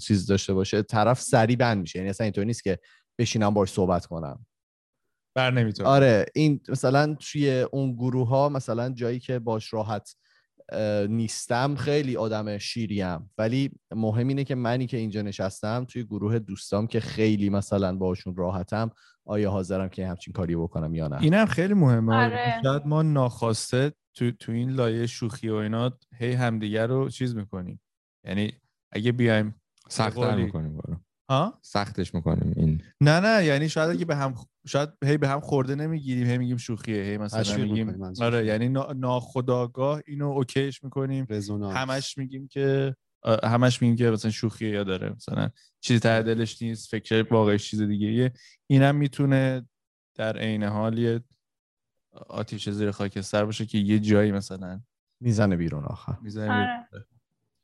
چیز داشته باشه طرف سری بند میشه. یعنی اصلا اینطور نیست که بشینم باش صحبت کنم. بر نمی‌تونه. آره این مثلا توی اون گروه ها مثلا جایی که باش راحت نیستم خیلی آدم شیریم. ولی مهم اینه که منی که اینجا نشستم توی گروه دوستام که خیلی مثلا باشون راحتم آیا حاضرم که همچین کاری بکنم یا نه؟ اینم خیلی مهمه. آره. شاید ما ناخواسته تو, تو این لایه شوخی و اینا هی همدیگه رو چیز می‌کنیم. یعنی اگه بیایم سختتر می‌کنیم برو. ها؟ سختش می‌کنیم این. نه نه یعنی شاید اگه به هم شاید هی به هم خورده نمی‌گیریم هی میگیم شوخیه هی مثلا میگیم آره یعنی ناخداگاه اینو اوکیش می‌کنیم. همش میگیم که همش میگیم که مثلا شوخیه یا داره مثلا چیزی ته دلش نیست فکر واقعش چیز دیگه ایه اینم می‌تونه در عین حال یه آتیش زیر خاکستر باشه که یه جایی مثلا می‌زنه بیرون آخر می‌زنه آره.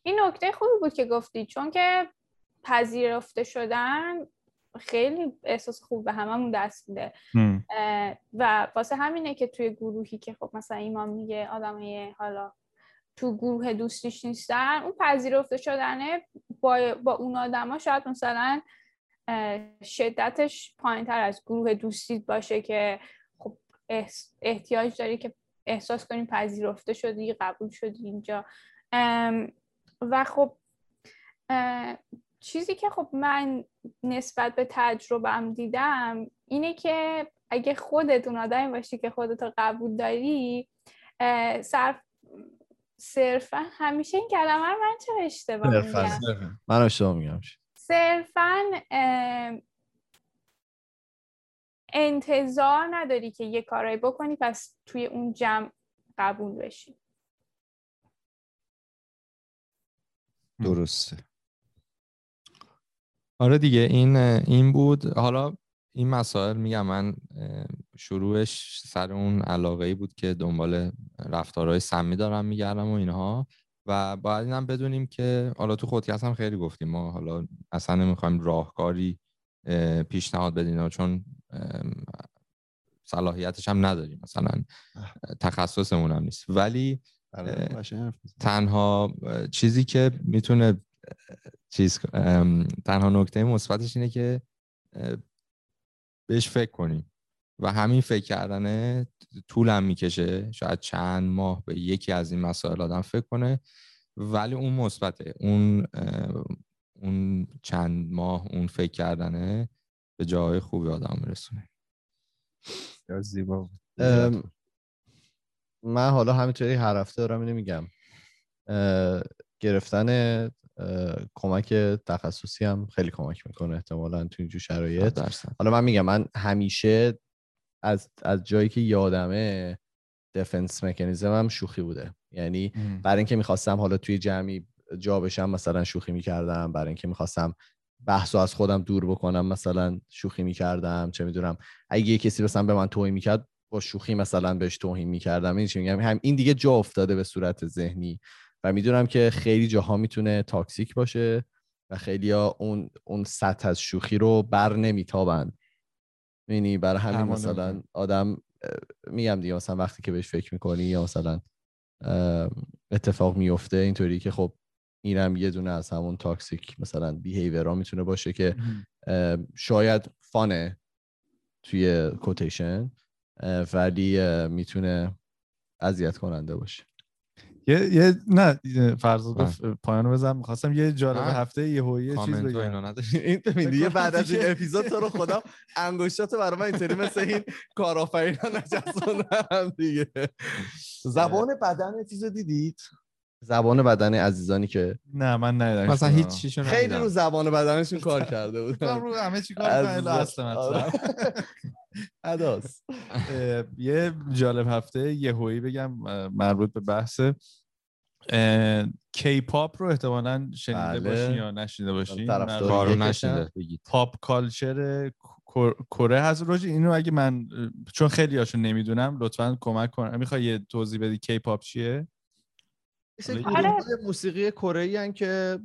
این نکته خوبی بود که گفتی چون که پذیرفته شدن خیلی احساس خوب به هممون دست میده. و واسه همینه که توی گروهی که خب مثلا ایمان میگه آدمای حالا تو گروه دوستیش نیستن اون پذیرفته شدنه با, با اون آدما شاید مثلا شدتش پایین تر از گروه دوستیت باشه که خب احتیاج داری که احساس کنی پذیرفته شدی قبول شدی اینجا. و خب چیزی که خب من نسبت به تجربم دیدم اینه که اگه خودتون آدمی باشی که خودتو قبول داری صرف صرفا همیشه این کلمه رو من چه اشتباه میگم؟ من اشتباه میگم. صرفا انتظار نداری که یه کارایی بکنی پس توی اون جمع قبول بشی. درسته. آره دیگه این این بود. حالا این مسائل میگم من شروعش سر اون علاقه ای بود که دنبال رفتارهای سمی دارم میگردم و اینها. و باید اینم بدونیم که حالا تو خودکست هم خیلی گفتیم ما حالا اصلا نمی‌خوایم راهکاری پیشنهاد بدین چون صلاحیتش هم نداریم. مثلا تخصصمون هم نیست. ولی آره، تنها چیزی که می‌تونه چیز تنها نکته مثبتش اینه که بهش فکر کنیم و همین فکر کردنه طولم می‌کشه. شاید چند ماه به یکی از این مسائل آدم فکر کنه. ولی اون مثبته. اون اون چند ماه اون فکر کردنه به جای خوبی آدم میرسونه. یا زیبا من حالا همینطوری هر هفته دارم اینو میگم. گرفتن کمک تخصصی هم خیلی کمک می‌کنه احتمالا تو اینجور شرایط. حالا من میگم من همیشه از, از جایی که یادمه دفنس مکانیزم هم شوخی بوده. یعنی برای اینکه می‌خواستم حالا توی جمعی جا بشم مثلا شوخی می‌کردم. برای اینکه می‌خواستم بحث از خودم دور بکنم مثلا شوخی می‌کردم. چه می‌دونم اگه یه کسی مثلا به من توهین می‌کرد با شوخی مثلا بهش توهین می‌کردم. این میگم؟ هم این دیگه جا افتاده به صورت ذهنی. و می‌دونم که خیلی جاها می‌تونه toxic باشه و خیلی ها اون اون سطح از شوخی رو بر نمیتابند یعنی برای همین مثلا آدم میگم دیگه مثلا وقتی که بهش فکر می‌کنی یا مثلا اتفاق میفته اینطوری که خب اینم یه دونه از همون toxic مثلا behavior ا می‌تونه باشه که شاید fun ه توی quotation ولی می‌تونه اذیت کننده باشه. یه یه نه فرض بله. پایانو بزنم می‌خواستم یه جالب هفته یه هویه چیز بگم. این دیگه بعد از این اپیزود تو رو خدا انگشتات برای من اینطوری مثل این کارآفرینا نچسبوندم دیگه. زبان بدن چیزو دیدید؟ زبان بدن عزیزانی که نه من ندیدم مثلا هیچ چیشون خیلی رو زبان بدنشون *laughs* کار کرده بود رو همه چی کار کرده اصلا اداس *laughs* یه جالب هفته یه هویی بگم مربوط به بحث کی پاپ رو احتمالا شنیده بله. باشین یا نشنیده باشین. کارو نشنیده پاپ کالچر کره هست. روژی اینو اگه من چون خیلی هاشون نمی‌دونم لطفا کمک کن. می‌خوای یه توضیح بدی کی پاپ چیه؟ آره. موسیقی کره که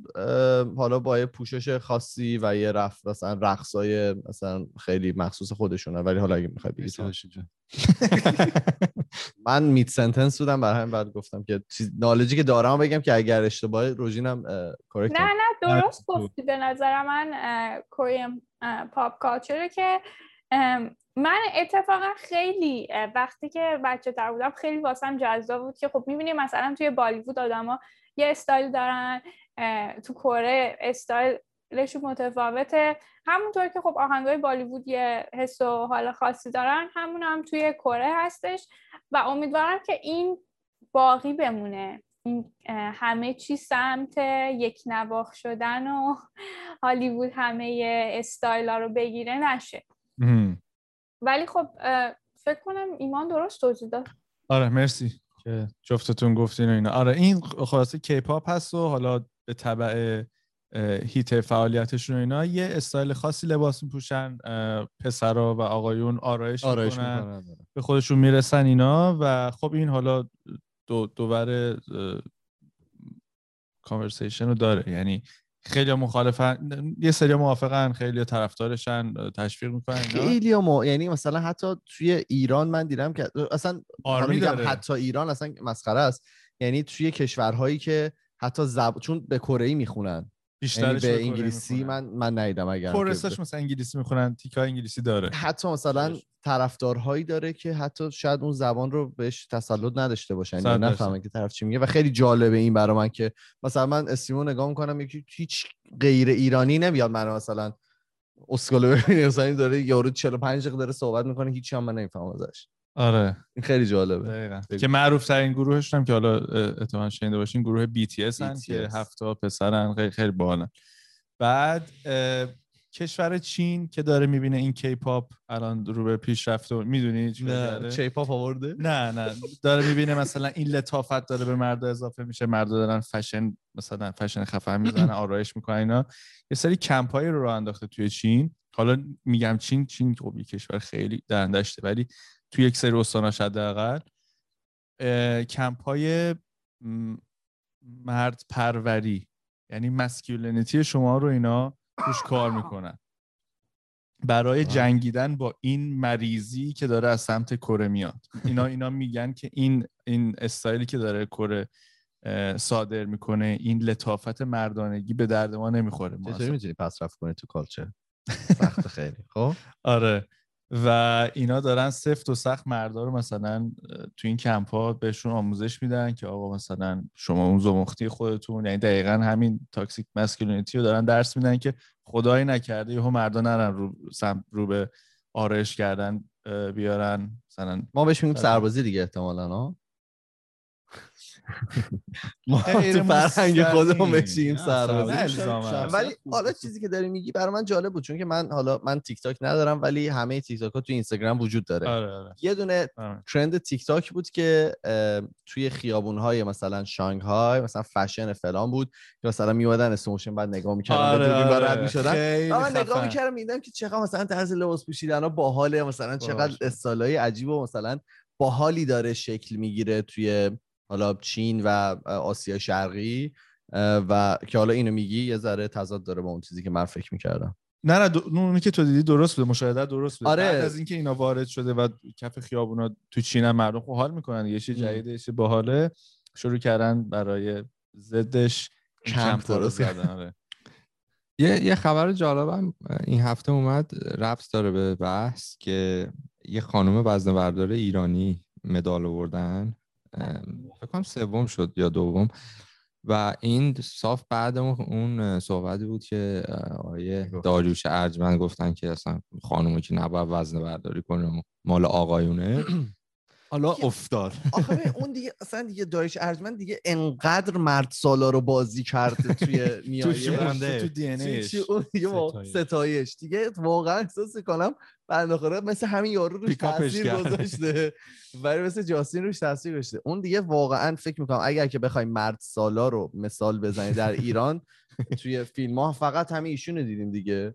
حالا با یه پوشش خاصی و یه رفت مثلا رقصای مثلا خیلی مخصوص خودشونه ولی حالا اگه می‌خوای بگی *laughs* من میت سنتنس بودم برای همین بعد گفتم که نالجی که دارم بگم که اگر اشتباه روژینم کورکت نه نه درست گفتی. به نظر من کوریم پاپ کالچره که من اتفاقا خیلی وقتی که بچه تر بودم خیلی واسم جذاب بود که خب می‌بینیم مثلا توی بالیوود آدما یه استایل دارن تو کره استایلشون متفاوته. همونطور که خب آهنگای بالیوود یه حس و حال خاصی دارن همون هم توی کره هستش و امیدوارم که این باقی بمونه. این همه چی سمت یک نواخ شدن و *laughs* هالیوود همه استایل ها رو بگیره نشه. ولی خب فکر کنم ایمان درست توضیح داد. آره مرسی که جفتتون گفتین و اینا. آره این خلاصه کیپاپ هست و حالا به طبع حیطه فعالیتشون و اینا یه استایل خاصی لباس میپوشن پسرا و آقایون آرایش, آرایش می‌کنن آره. به خودشون می‌رسن اینا و خب این حالا دو دوور conversation رو داره. یعنی خیلی مخالفن یه سری موافقن خیلی طرفدارشن تشویق می‌کنن خیلی ما یعنی مثلا حتی توی ایران من دیدم که اصلا میگم حتی ایران اصلا مسخره است. یعنی توی کشورهایی که حتی زب... چون به کره ای می‌خونن. بیشترش یعنی به انگلیسی من من ندیدم اگر کورسش مثلا انگلیسی می‌خونن تیکا انگلیسی داره. حتی مثلا طرفدارهایی داره که حتی شاید اون زبان رو بهش تسلط نداشته باشن یا نفهمن که طرف چی میگه. و خیلی جالبه این برای من که مثلا من استریمو نگاه می‌کنم یکی هیچ غیر ایرانی نمیاد من مثلا اسکالو ببینی مثلا داره یارو 45 دقیقه داره صحبت می‌کنه هیچی هم من نمی‌فهمم ازش. آره. این خیلی جالبه. دقیقا. که معروف ترین گروهش هم که حالا احتمال شنیده باشین گروه BTS هن که BTS. هفت تا پسرن خیلی خیلی باحالن. بعد کشور چین که داره می‌بینه این کی پاپ الان رو به پیشرفت و می‌دونی چی نه کرده؟ چیپاپ آورده؟ نه نه. داره می‌بینه مثلا این لطافت داره به مرد اضافه میشه. مرد دارن فشن مثلا فشن خفن می‌زنن *clears throat* آرایش می‌کنن اینا. یه سری کمپایی رو راه انداخته توی چین. حالا میگم چین چین خب یه کشور خیلی درندشته ولی توی یک سری استاناش حداقل اه، کمپای م، مرد پروری یعنی مسکیولنیتی شما رو اینا توش کار می‌کنن. برای جنگیدن با این مریضی که داره از سمت کره میاد. اینا اینا میگن که این این استایلی که داره کره صادر می‌کنه این لطافت مردانگی به درد ما نمی‌خوره. چطوری. می‌تونی پس رفت کنی تو culture؟ *laughs* سخت خیلی. خب؟ آره. و اینا دارن سفت و سخت مردا رو مثلا تو این کمپ ها بهشون آموزش میدن که آقا مثلا شما اون زمختی خودتون یعنی دقیقا همین toxic masculinity رو دارن درس میدن که خدایی نکرده یهو مردا نرن رو رو به آرایش کردن بیارن مثلا ما بهش میگیم. سربازی دیگه احتمالاً ها ما *laughs* تو فرهنگ. خودمون الزاماً. شخصیت ولی حالا. چیزی که داری میگی برای من جالب بود چون که من حالا من تیک تاک ندارم ولی همه تیک تاک ها تو اینستاگرام وجود داره آره آره یه دونه آره. trend تیک تاک بود که توی خیابون های مثلا شانگهای مثلا فشن فلان بود که مثلا میومدن slow motion بعد نگاه می‌کردن آره،. رد می‌شدن من نگاه. می‌کردم می‌دیدم که چقدر مثلا طرز لباس پوشیدن ها باحاله مثلا چقدر. استایلای عجیب و مثلا باحالی داره شکل می‌گیره توی حالا چین و آسیا شرقی و که حالا اینو میگی یه ذره تضاد داره با اون چیزی که من فکر می‌کردم نه نه دو- اونی که تو دیدی درست بوده مشاهده درست بوده آره. بعد از اینکه اینا وارد شده و کف خیابونا تو چین هم مردم خب حال می‌کنن یه چیز. جدید یه چیز باحاله شروع کردن برای ضدش این کمپ درست زدن آره. یه یه خبر جالبم این هفته اومد ربط داره به بحث که یه خانم وزنه ایرانی مدال آوردن فکر کنم سوم شد یا دوم. و این صاف بعد اون- صحبتی بود که آیه داریوش ارجمند گفتن که اصلا خانومی که نباید وزنه برداری کنه مال آقایونه. *clears throat* حالا افتاد. آخه اون دیگه اصلا دیگه دایش ارجمند دیگه انقدر مرد سالا رو بازی کرده توی نیایه. تو دی ان توی چی- اون دیگه واقعا ستایش. دیگه واقعا احساس کنم بنده مثل همین یارو روش پیکاپش تاثیر. گذاشته. *laughs* ولی مثل جاستین روش تاثیر گذاشته. اون دیگه واقعا فکر می‌کنم اگر که بخوایم مرد سالا رو مثال بزنی در ایران *laughs* توی فیلم ها فقط همین ایشون رو دیدیم دیگه.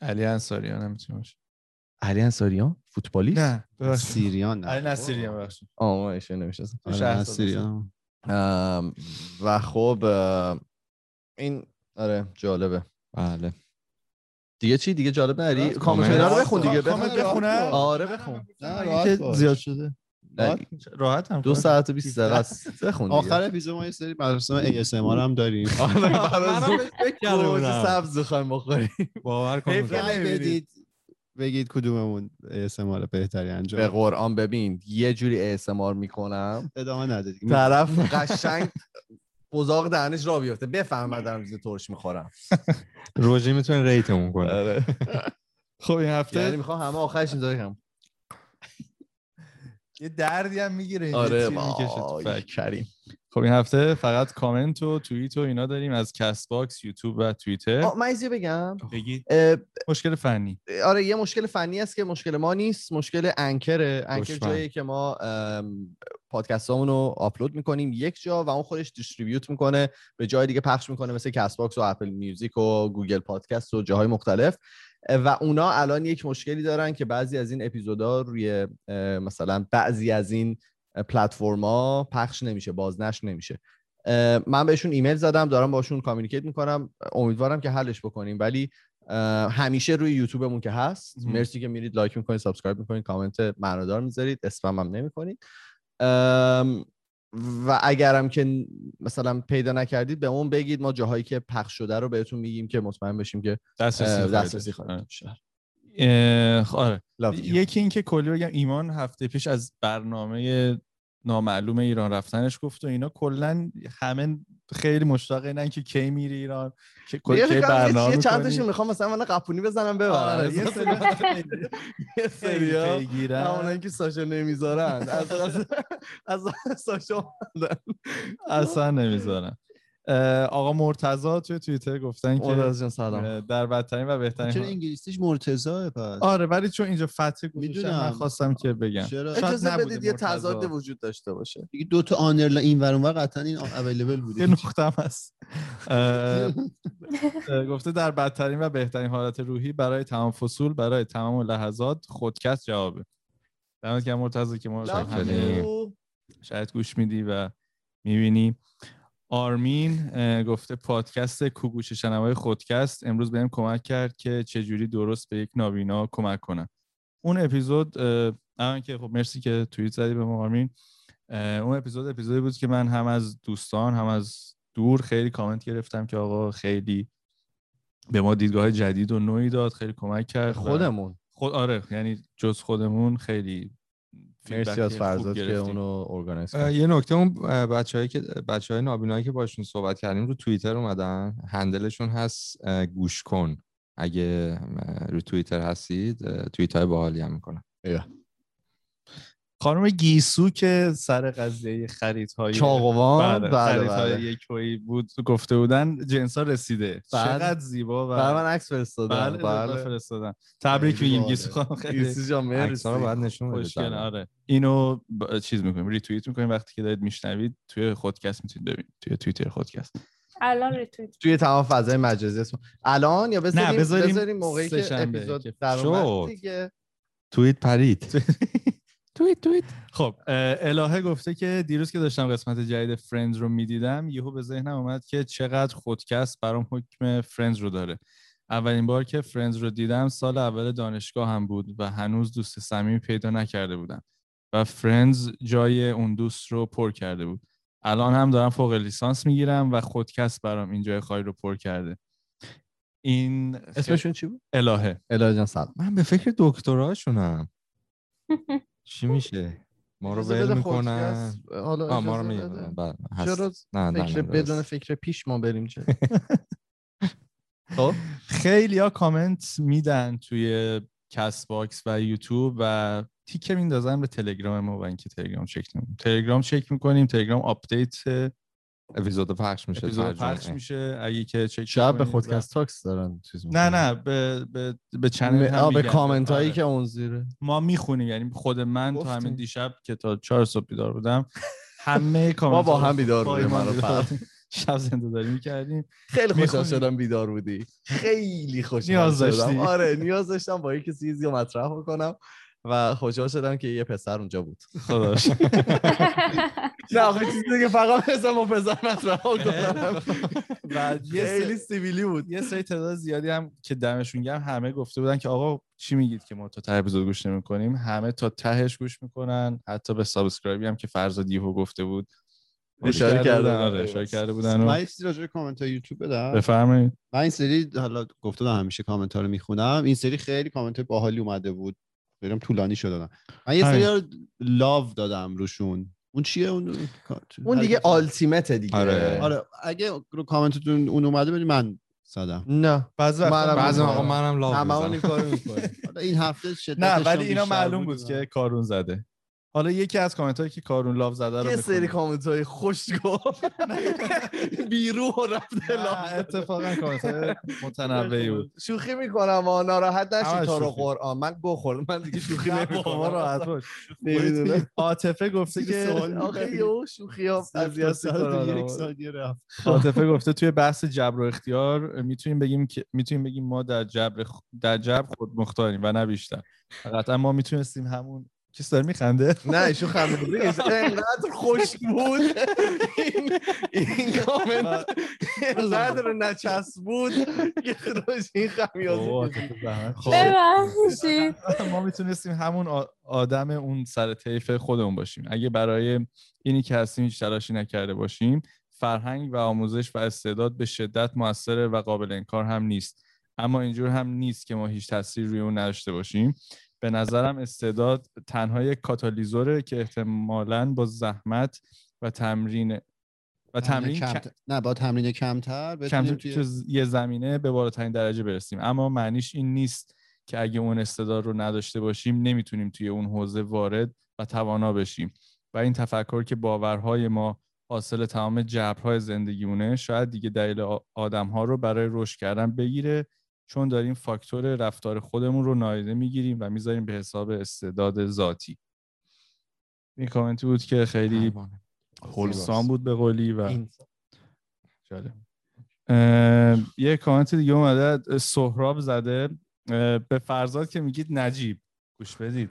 علی انصاریان هم می‌تونه باشه. علی انصاریان فوتبالیست؟ نه سیریان نه. علی نصیریان ببخشید. آه ایشون نمی‌شناسم. آره، نصیریان. ام، و خب ام، این آره جالبه. بله. دیگه چی؟ دیگه جالب نداری کامنت. رو بخون دیگه بخونم؟ آره بخون. نه،. زیاد شده. راحت هم دو. ساعت و 20 دقیقه است. بخون آخر اپیزود ما یه سری مراسم ASMR هم داریم. گوجه بودم. سبز بخوایم بخوریم. باور کن. حیف که رأی نمی‌بینید. بدید. بگید کدوممون ASMR بهتری به انجام قرآن ببین یه جوری ASMR می‌کنم. ادامه ندادید طرف *laughs* قشنگ بزاق دهنش را بیفته. بفهم من دارم چیز ترش می‌خورم. روژه می‌تونه ریتمون کنه خب این یعنی هفته می‌خوام همه آخرش اینطوری هم یه دردی هم می‌گیره آره. کریم. خب این هفته فقط کامنت و توییت و اینا داریم از کست باکس یوتیوب و توییتر. آه، من یه چیزی بگم. بگید مشکل فنی. آره یه مشکل فنی است که مشکل ما نیست مشکل انکره. انکر. جایی که ما پادکست رو آپلود می‌کنیم یک جا و اون خودش distribute می‌کنه به جای دیگه پخش می‌کنه مثل کست باکس و اپل میوزیک و گوگل پادکست و جاهای مختلف. و اونا الان یک مشکلی دارن که بعضی از این اپیزودا روی مثلا بعضی از این پلتفرما پخش نمیشه بازنشر نمیشه. من بهشون ایمیل زدم دارم باشون communicate می‌کنم. امیدوارم که حلش بکنیم. ولی همیشه روی یوتیوبمون که هست. مهم. مرسی که میرید لایک می‌کنید subscribe می‌کنید کامنت معنادار می‌ذارید. اسپم هم نمی‌کنید و اگرم که مثلا پیدا نکردید به اون بگید. ما جاهایی که پخش شده رو بهتون میگیم که مطمئن بشیم که دسترسی اه، خواهید خب، آره. یکی این که کلی بگم ایمان هفته پیش از برنامه نامعلوم ایران رفتنش گفت و اینا کلا همه خیلی مشتاق اینن که کی میری ایران که کی برنامه یه چند. تاشون می‌خوام مثلا من قپونی بزنم ببرم آره، یه سری *laughs* یه پیگیرن. همونایی که ساشا نمی‌ذارن از ساشا. اصلا نمی‌ذارن آقا مرتضی توی توییتر گفتن که سلام. در بدترین و بهترین چرا انگلیسیش مرتضی پس؟ آره ولی چون اینجا فتح می‌دونم. من خواستم که بگم. چرا؟ شاید اجازه بدید یه. تضاد وجود داشته باشه. دیگه دو تا آنرلا این ور اونور قطعا این اویلیبل بوده. یه نقطه هم هست. گفته در بدترین و بهترین حالت روحی برای تمام فصول برای تمام لحظات خودکست جوابه. دمت گرم مرتضی که ما رو. شاید گوش میدی و می‌بینی. آرمین گفته پادکست کوگوش شنوای خودکست. امروز بهم کمک کرد که چجوری درست به یک نابینا کمک کنم. اون اپیزود اولا که خب مرسی که توییت زدی به ما آرمین. اون اپیزود اپیزودی بود که من هم از دوستان هم از دور خیلی کامنت گرفتم که آقا خیلی به ما دیدگاه جدید و نوعی داد خیلی کمک کرد خودمون. خود آره یعنی جز خودمون خیلی مرسی از فرزاد که. اونو ارگانایز کرد. یه نکته اون بچه‌ای که بچه های نابینایی که باشون صحبت کردیم رو توییتر اومدن. هندلشون هست گوش کن. اگه رو توییتر هستید توییت های باحالی هم می‌کنن. خانم گیسو که سر قضیه خریدهای چاقوان؟ بله, بله خریدهای بله یکویی بود گفته بودن جنسا رسیده. بله. چقدر زیبا و برای من عکس فرستادن بله, بله فرستادن تبریک خیلی میگیم. گیسو خانم خیلی گیسی جان مرسی. رو باید نشون بده. آره. اینو ب... چیز می‌کنیم ریتوییت می‌کنیم. وقتی که دارید میشنوید توی خودکست می‌تونید ببینید. توی توییتر خودکست. الان ریتوییت. توی تمام فضای مجازی اسم الان یا بذاریم نه، بذاریم موقعی که اپیزود در. اومد دیگه. توییت پرید. *laughs* توییت توییت. خب الهه گفته که دیروز که داشتم قسمت جدید فرندز رو می‌دیدم یهو به ذهنم اومد که چقدر خودکست برام حکم فرندز رو داره. اولین بار که فرندز رو دیدم سال اول دانشگاهم بود و هنوز دوست صمیمی پیدا نکرده بودم و فرندز جای اون دوست رو پر کرده بود. الان هم دارم فوق لیسانس می‌گیرم و خودکست برام این جای خالی رو پر کرده. این اسمشون چی بود؟ الهه. الهه جان سلام. من به فکر دکتراشونم *laughs* چی میشه ما رو بده می‌کنن. حالا آه ما رو میگن. بله چرا نه نه فکر بدون. فکر پیش ما بریم چه *laughs* خب خیلی ها کامنت میدن توی کست باکس و یوتیوب و تیکه میندازن به تلگرام ما و اینکه تلگرام چک تلگرام چک می‌کنیم تلگرام آپدیت اپیزود پخش میشه اپیزود. پخش میشه اگه که چک شب به خودکست تاکس دارن چیز نه. نه به به به چنل هم به میگن. کامنت هایی آره. که اون زیره ما می‌خونیم یعنی خود من تا گفتیم. همین دیشب که تا چهار صبح بیدار بودم همه کامنت *laughs* ما با هم بیدار بودیم. بودیم. *laughs* شب زنده داری می‌کردیم خیلی خوشحال. شدم بیدار بودی خیلی خوشحال نیاز شدم. آره نیاز داشتم با یکی چیزی رو مطرح بکنم و خوشحال شدم که یه پسر اونجا بود. خداش. نه آخه چیزی که فقط مثلا با پسر مطرح کنم. و یه خیلی سری سیویلی بود. یه سری تعداد زیادی هم که دمشون گرم همه گفته بودن که آقا چی میگید که ما تا ته اپیزود گوش نمی‌کنیم؟ همه تا تهش گوش می‌کنن. حتی به subscribe ی هم که فرزاد یهو گفته بود. اشاره کرده. بودن. آره اشاره کرده بودن من و یه چیزی راجع به کامنت های یوتیوب بدم. بفرمایید. من این سری حالا گفته بودم همیشه کامنت ها رو می‌خونم. این سری خیلی کامنت های باحالی اومده بود. خیلی طولانی شد دادم من یه. سری ها رو لاو دادم روشون. اون چیه؟ اون اون دیگه آلتیمت دیگه. آره. آره. اگه رو کامنتتون اون اومده بدید من زدم. نه. بعضی وقتا منم بعضی. موقع منم لاو می‌زنم. این کارو می‌کنه *laughs* حالا این هفته شدتش نه ولی هم اینا معلوم بود که کارون زده. حالا یکی از کامنت هایی که کارون لاو زده رو یه سری. کامنت های خوشگو *laughs* بیروح و رفته نه، لاف. اتفاقا کامنت های متنوعی بود. شوخی می‌کنم آ ناراحت نشی تا رو. قرآن. من گو خوردم من دیگه شوخی نمی‌کنم. راحت باش. *laughs* عاطفه گفته که سوال *laughs* آخه یه شوخی ها و. یک ثانیه رفت. عاطفه گفته توی بحث جبر و اختیار می‌تونیم بگیم که می‌تونیم بگیم ما در جبر در جبر خود مختاریم و نه بیشتر. قطعا ما می‌تونستیم همون کسی داره میخنده؟ نه ایشون خمیده نیست. *laughs* انقدر خوش بود. این این کامنت انقدر نچسب بود که خداش این خمیازه. خب. ببخشید. *laughs* ما می‌تونستیم همون آدم اون سر طیف خودمون باشیم. اگه برای اینی که هستیم هیچ تلاشی نکرده باشیم فرهنگ و آموزش و استعداد به شدت موثره و قابل انکار هم نیست. اما اینجور هم نیست که ما هیچ تاثیر روی اون نداشته باشیم. به نظرم استعداد تنها یک کاتالیزوره که احتمالاً با زحمت و تمرین و تمرین. نه با تمرین کمتر کمتر توی... یه زمینه به بالاترین درجه برسیم اما معنیش این نیست که اگه اون استعداد رو نداشته باشیم نمی‌تونیم توی اون حوزه وارد و توانا بشیم و این تفکر که باورهای ما حاصل تمام جبرهای زندگیمونه شاید دیگه دلیل آدم ها رو برای رشد کردن بگیره چون داریم فاکتور رفتار خودمون رو نایده می‌گیریم و می‌ذاریم به حساب استعداد ذاتی. این کامنتی بود که خیلی خلصان بود به قولی و یه کامنت دیگه اومده سهراب زده به فرزاد که میگید نجیب. گوش بدید.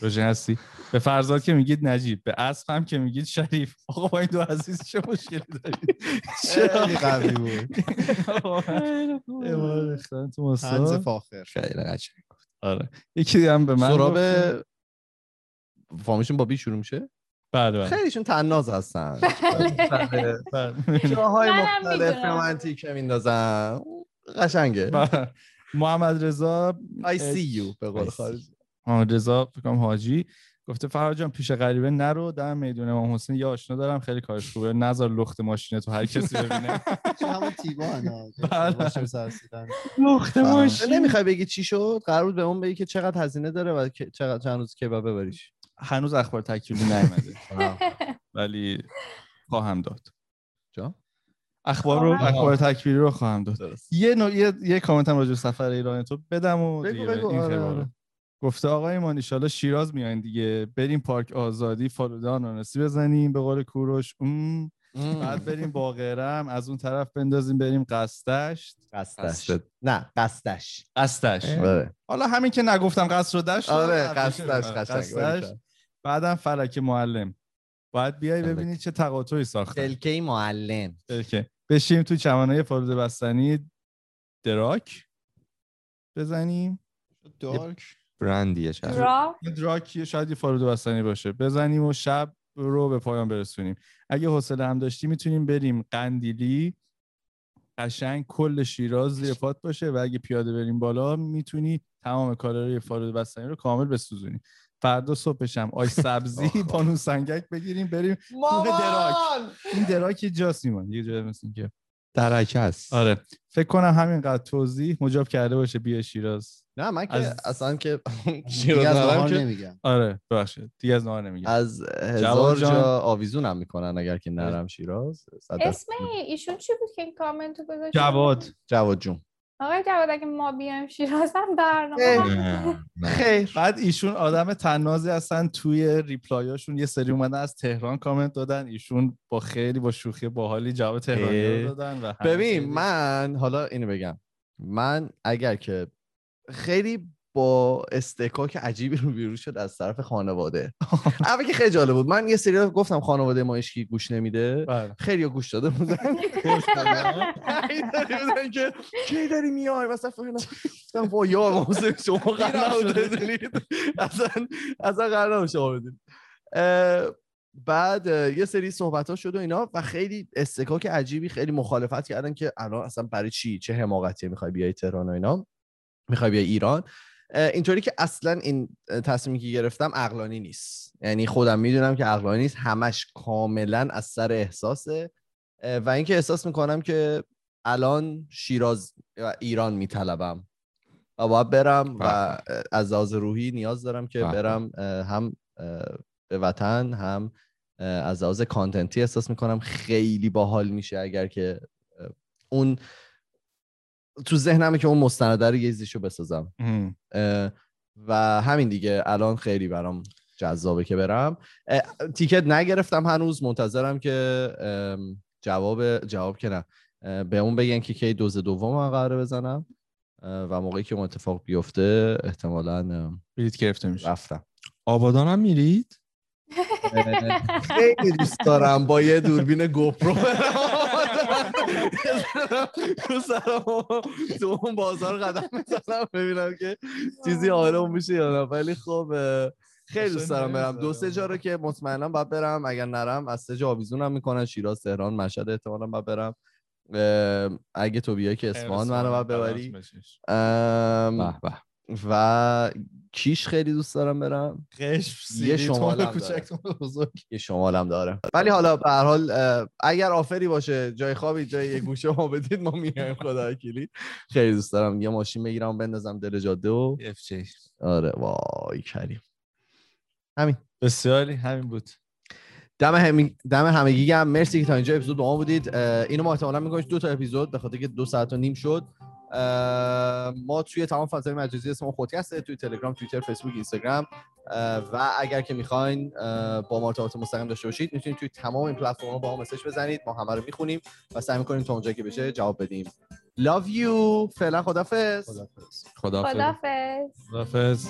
روژه هستی. به فرزاد که میگید نجیب به اسب هم که میگید شریف. آقا با این دو عزیز چه مشکلی دارید خیلی قوی بود. تو فاخر. خیلی قشنگ. آره. یکی هم به من سراب فامیشون با بی شروع میشه؟ بله بله. خیلیشون تناز هستن. جاهای مختلف رومانتیک میندازن. قشنگه. محمد رضا I see you به قول خارجی. محمد رضا فکر حاجی. گفته فرهاد جان پیش غریبه نرو در میدون امام حسین یه آشنا دارم. خیلی کارش خوبه. نظر لخت ماشینه تو هر کسی ببینه. *laughs* همون تیبان *laughs* لخت ماشین. نمی‌خوای بگی چی شد؟ قرار بود به اون بگی که چقدر هزینه داره و چقدر چند روز کباب ببریش. هنوز اخبار تکیلی نیومده. *laughs* ولی خواهم داد. جا؟ اخبار رو اخبار تکبیری رو خواهم داد. یه نوع یه, یه کامنت هم راجع سفر ایران تو بدم و بگو بگو. آره آره. گفته آقای ما ان شیراز میاین دیگه. بریم پارک آزادی فالوده آناناسی بزنیم به قول کوروش. ام. بعد بریم باقرم از اون طرف بندازیم بریم قصدش قصدش نه قصدش. قصدش. آره. حالا همین که نگفتم قصد رو داشت آره قصدش قصدش. بعدم فلک معلم. باید بیای ببینید چه تقاطعی ساخته فلکه معلم. فلکه بشیم تو چمنای فالوده بستنی دراک بزنیم. دارک برندیه شاید. دراک شاید یه فالوده بستنی باشه. بزنیم و شب رو به پایان برسونیم. اگه حوصله هم داشتی می‌تونیم بریم قندیلی. قشنگ کل شیراز زیر پات باشه و اگه پیاده بریم بالا می‌تونی تمام کالری فالوده بستنی رو کامل بسوزونی. فردا صبحش هم آی سبزی *laughs* بانو سنگک بگیریم بریم دراک. این دراک جاست یه جای مثل که درک هست. آره. فکر کنم همینقدر توضیح مجاب کرده باشه بیا شیراز. نه من که از... اصلا که شیراز نمیگم. آره ببخشید. دیگه از نهار نمیگم. از هزار جا آویزونم می‌کنن اگر که نرم شیراز. اسم ایشون چی بود که این کامنتو گذاشت؟ جواد. جواد جون. آقای جواد اگه ما بیایم شیراز هم برنامه خیر. بعد ایشون آدم تنازی هستن توی ریپلایاشون. یه سری اومدن از تهران کامنت دادن. ایشون با خیلی با شوخی باحالی جواب تهرانی رو دادن و ببین من حالا اینو بگم. من اگر که خیلی با استکاک عجیبی رو بیرون شد از طرف خانواده. *laughs* اول که خیلی جالب بود. من یه سری گفتم خانواده ما کی گوش نمیده. بله. خیلی گوش *laughs* داده بودن. که کی داری میای؟ مثلا گفتم با یا موزه شما قرار بدونید اصلا اصلا قرار شما بدونید بعد یه سری صحبت ها شد و اینا و خیلی استکاک عجیبی خیلی مخالفت کردن که الان اصلا برای چی؟ چه حماقتی می‌خوای بیای تهران و اینا؟ می‌خوای بیای ایران؟ اینطوری که اصلا این تصمیمی که گرفتم عقلانی نیست. یعنی خودم می‌دونم که عقلانی نیست همش کاملا از سر احساسه. و اینکه احساس می‌کنم که الان شیراز و ایران میطلبم. و باید برم و از لحاظ روحی نیاز دارم که برم هم به وطن هم از لحاظ کانتنتی احساس می‌کنم خیلی باحال میشه اگر که اون تو ذهنمه که اون مستنده رو یه زیشو بسازم. و همین دیگه. الان خیلی برام جذابه که برم. تیکت نگرفتم هنوز. منتظرم که جواب جواب که نه. به اون بگن که کی دوز دوم قراره بزنم. و موقعی که اون اتفاق بیفته احتمالا بلیت گرفته میشه. رفتم. آبادان هم میرید خیلی دوست دارم. با یه دوربین گوپرو *laughs* تو اون بازار قدم می‌زنم. ببینم که چیزی آرام میشه یا نه ولی خب خیلی دوست دارم برم. دو سه جا رو که مطمئنا باید برم. اگر نرم از سه جا آویزونم می‌کنن شیراز تهران مشهد احتمالا باید برم اگه تو بیای که اصفهان منو باید ببری. و کیش خیلی دوست دارم برم. قشم یه سیری شمال تون هم کوچک بزرگ. یه شمالم داره. ولی حالا به هر حال اگر آفری باشه جای خوابی جای یه گوشه ما بدید ما میایم. خدا وکیلی. خیلی دوست دارم. یه ماشین بگیرم بندازم دل جاده و اف آره وای کریم. همین. بسیاری همین بود. دم همی... دم همگی هم مرسی که تا اینجا اپیزود با ما بودید. اینو ما احتمالاً می‌کنیم دو تا اپیزود به خاطر که دو ساعت و نیم شد. ما توی تمام فضای مجازی اسم ما خودکسته توی تلگرام توییتر فیسبوک اینستاگرام. و اگر که می‌خواین با ما ارتباط مستقیم داشته باشید می‌تونید توی تمام این پلتفرم‌ها با ما مسج بزنید ما همه رو می‌خونیم و سعی می‌کنیم تا اونجایی که بشه جواب بدیم. Love you. فعلا خدافظ خدافظ خدافظ خدافظ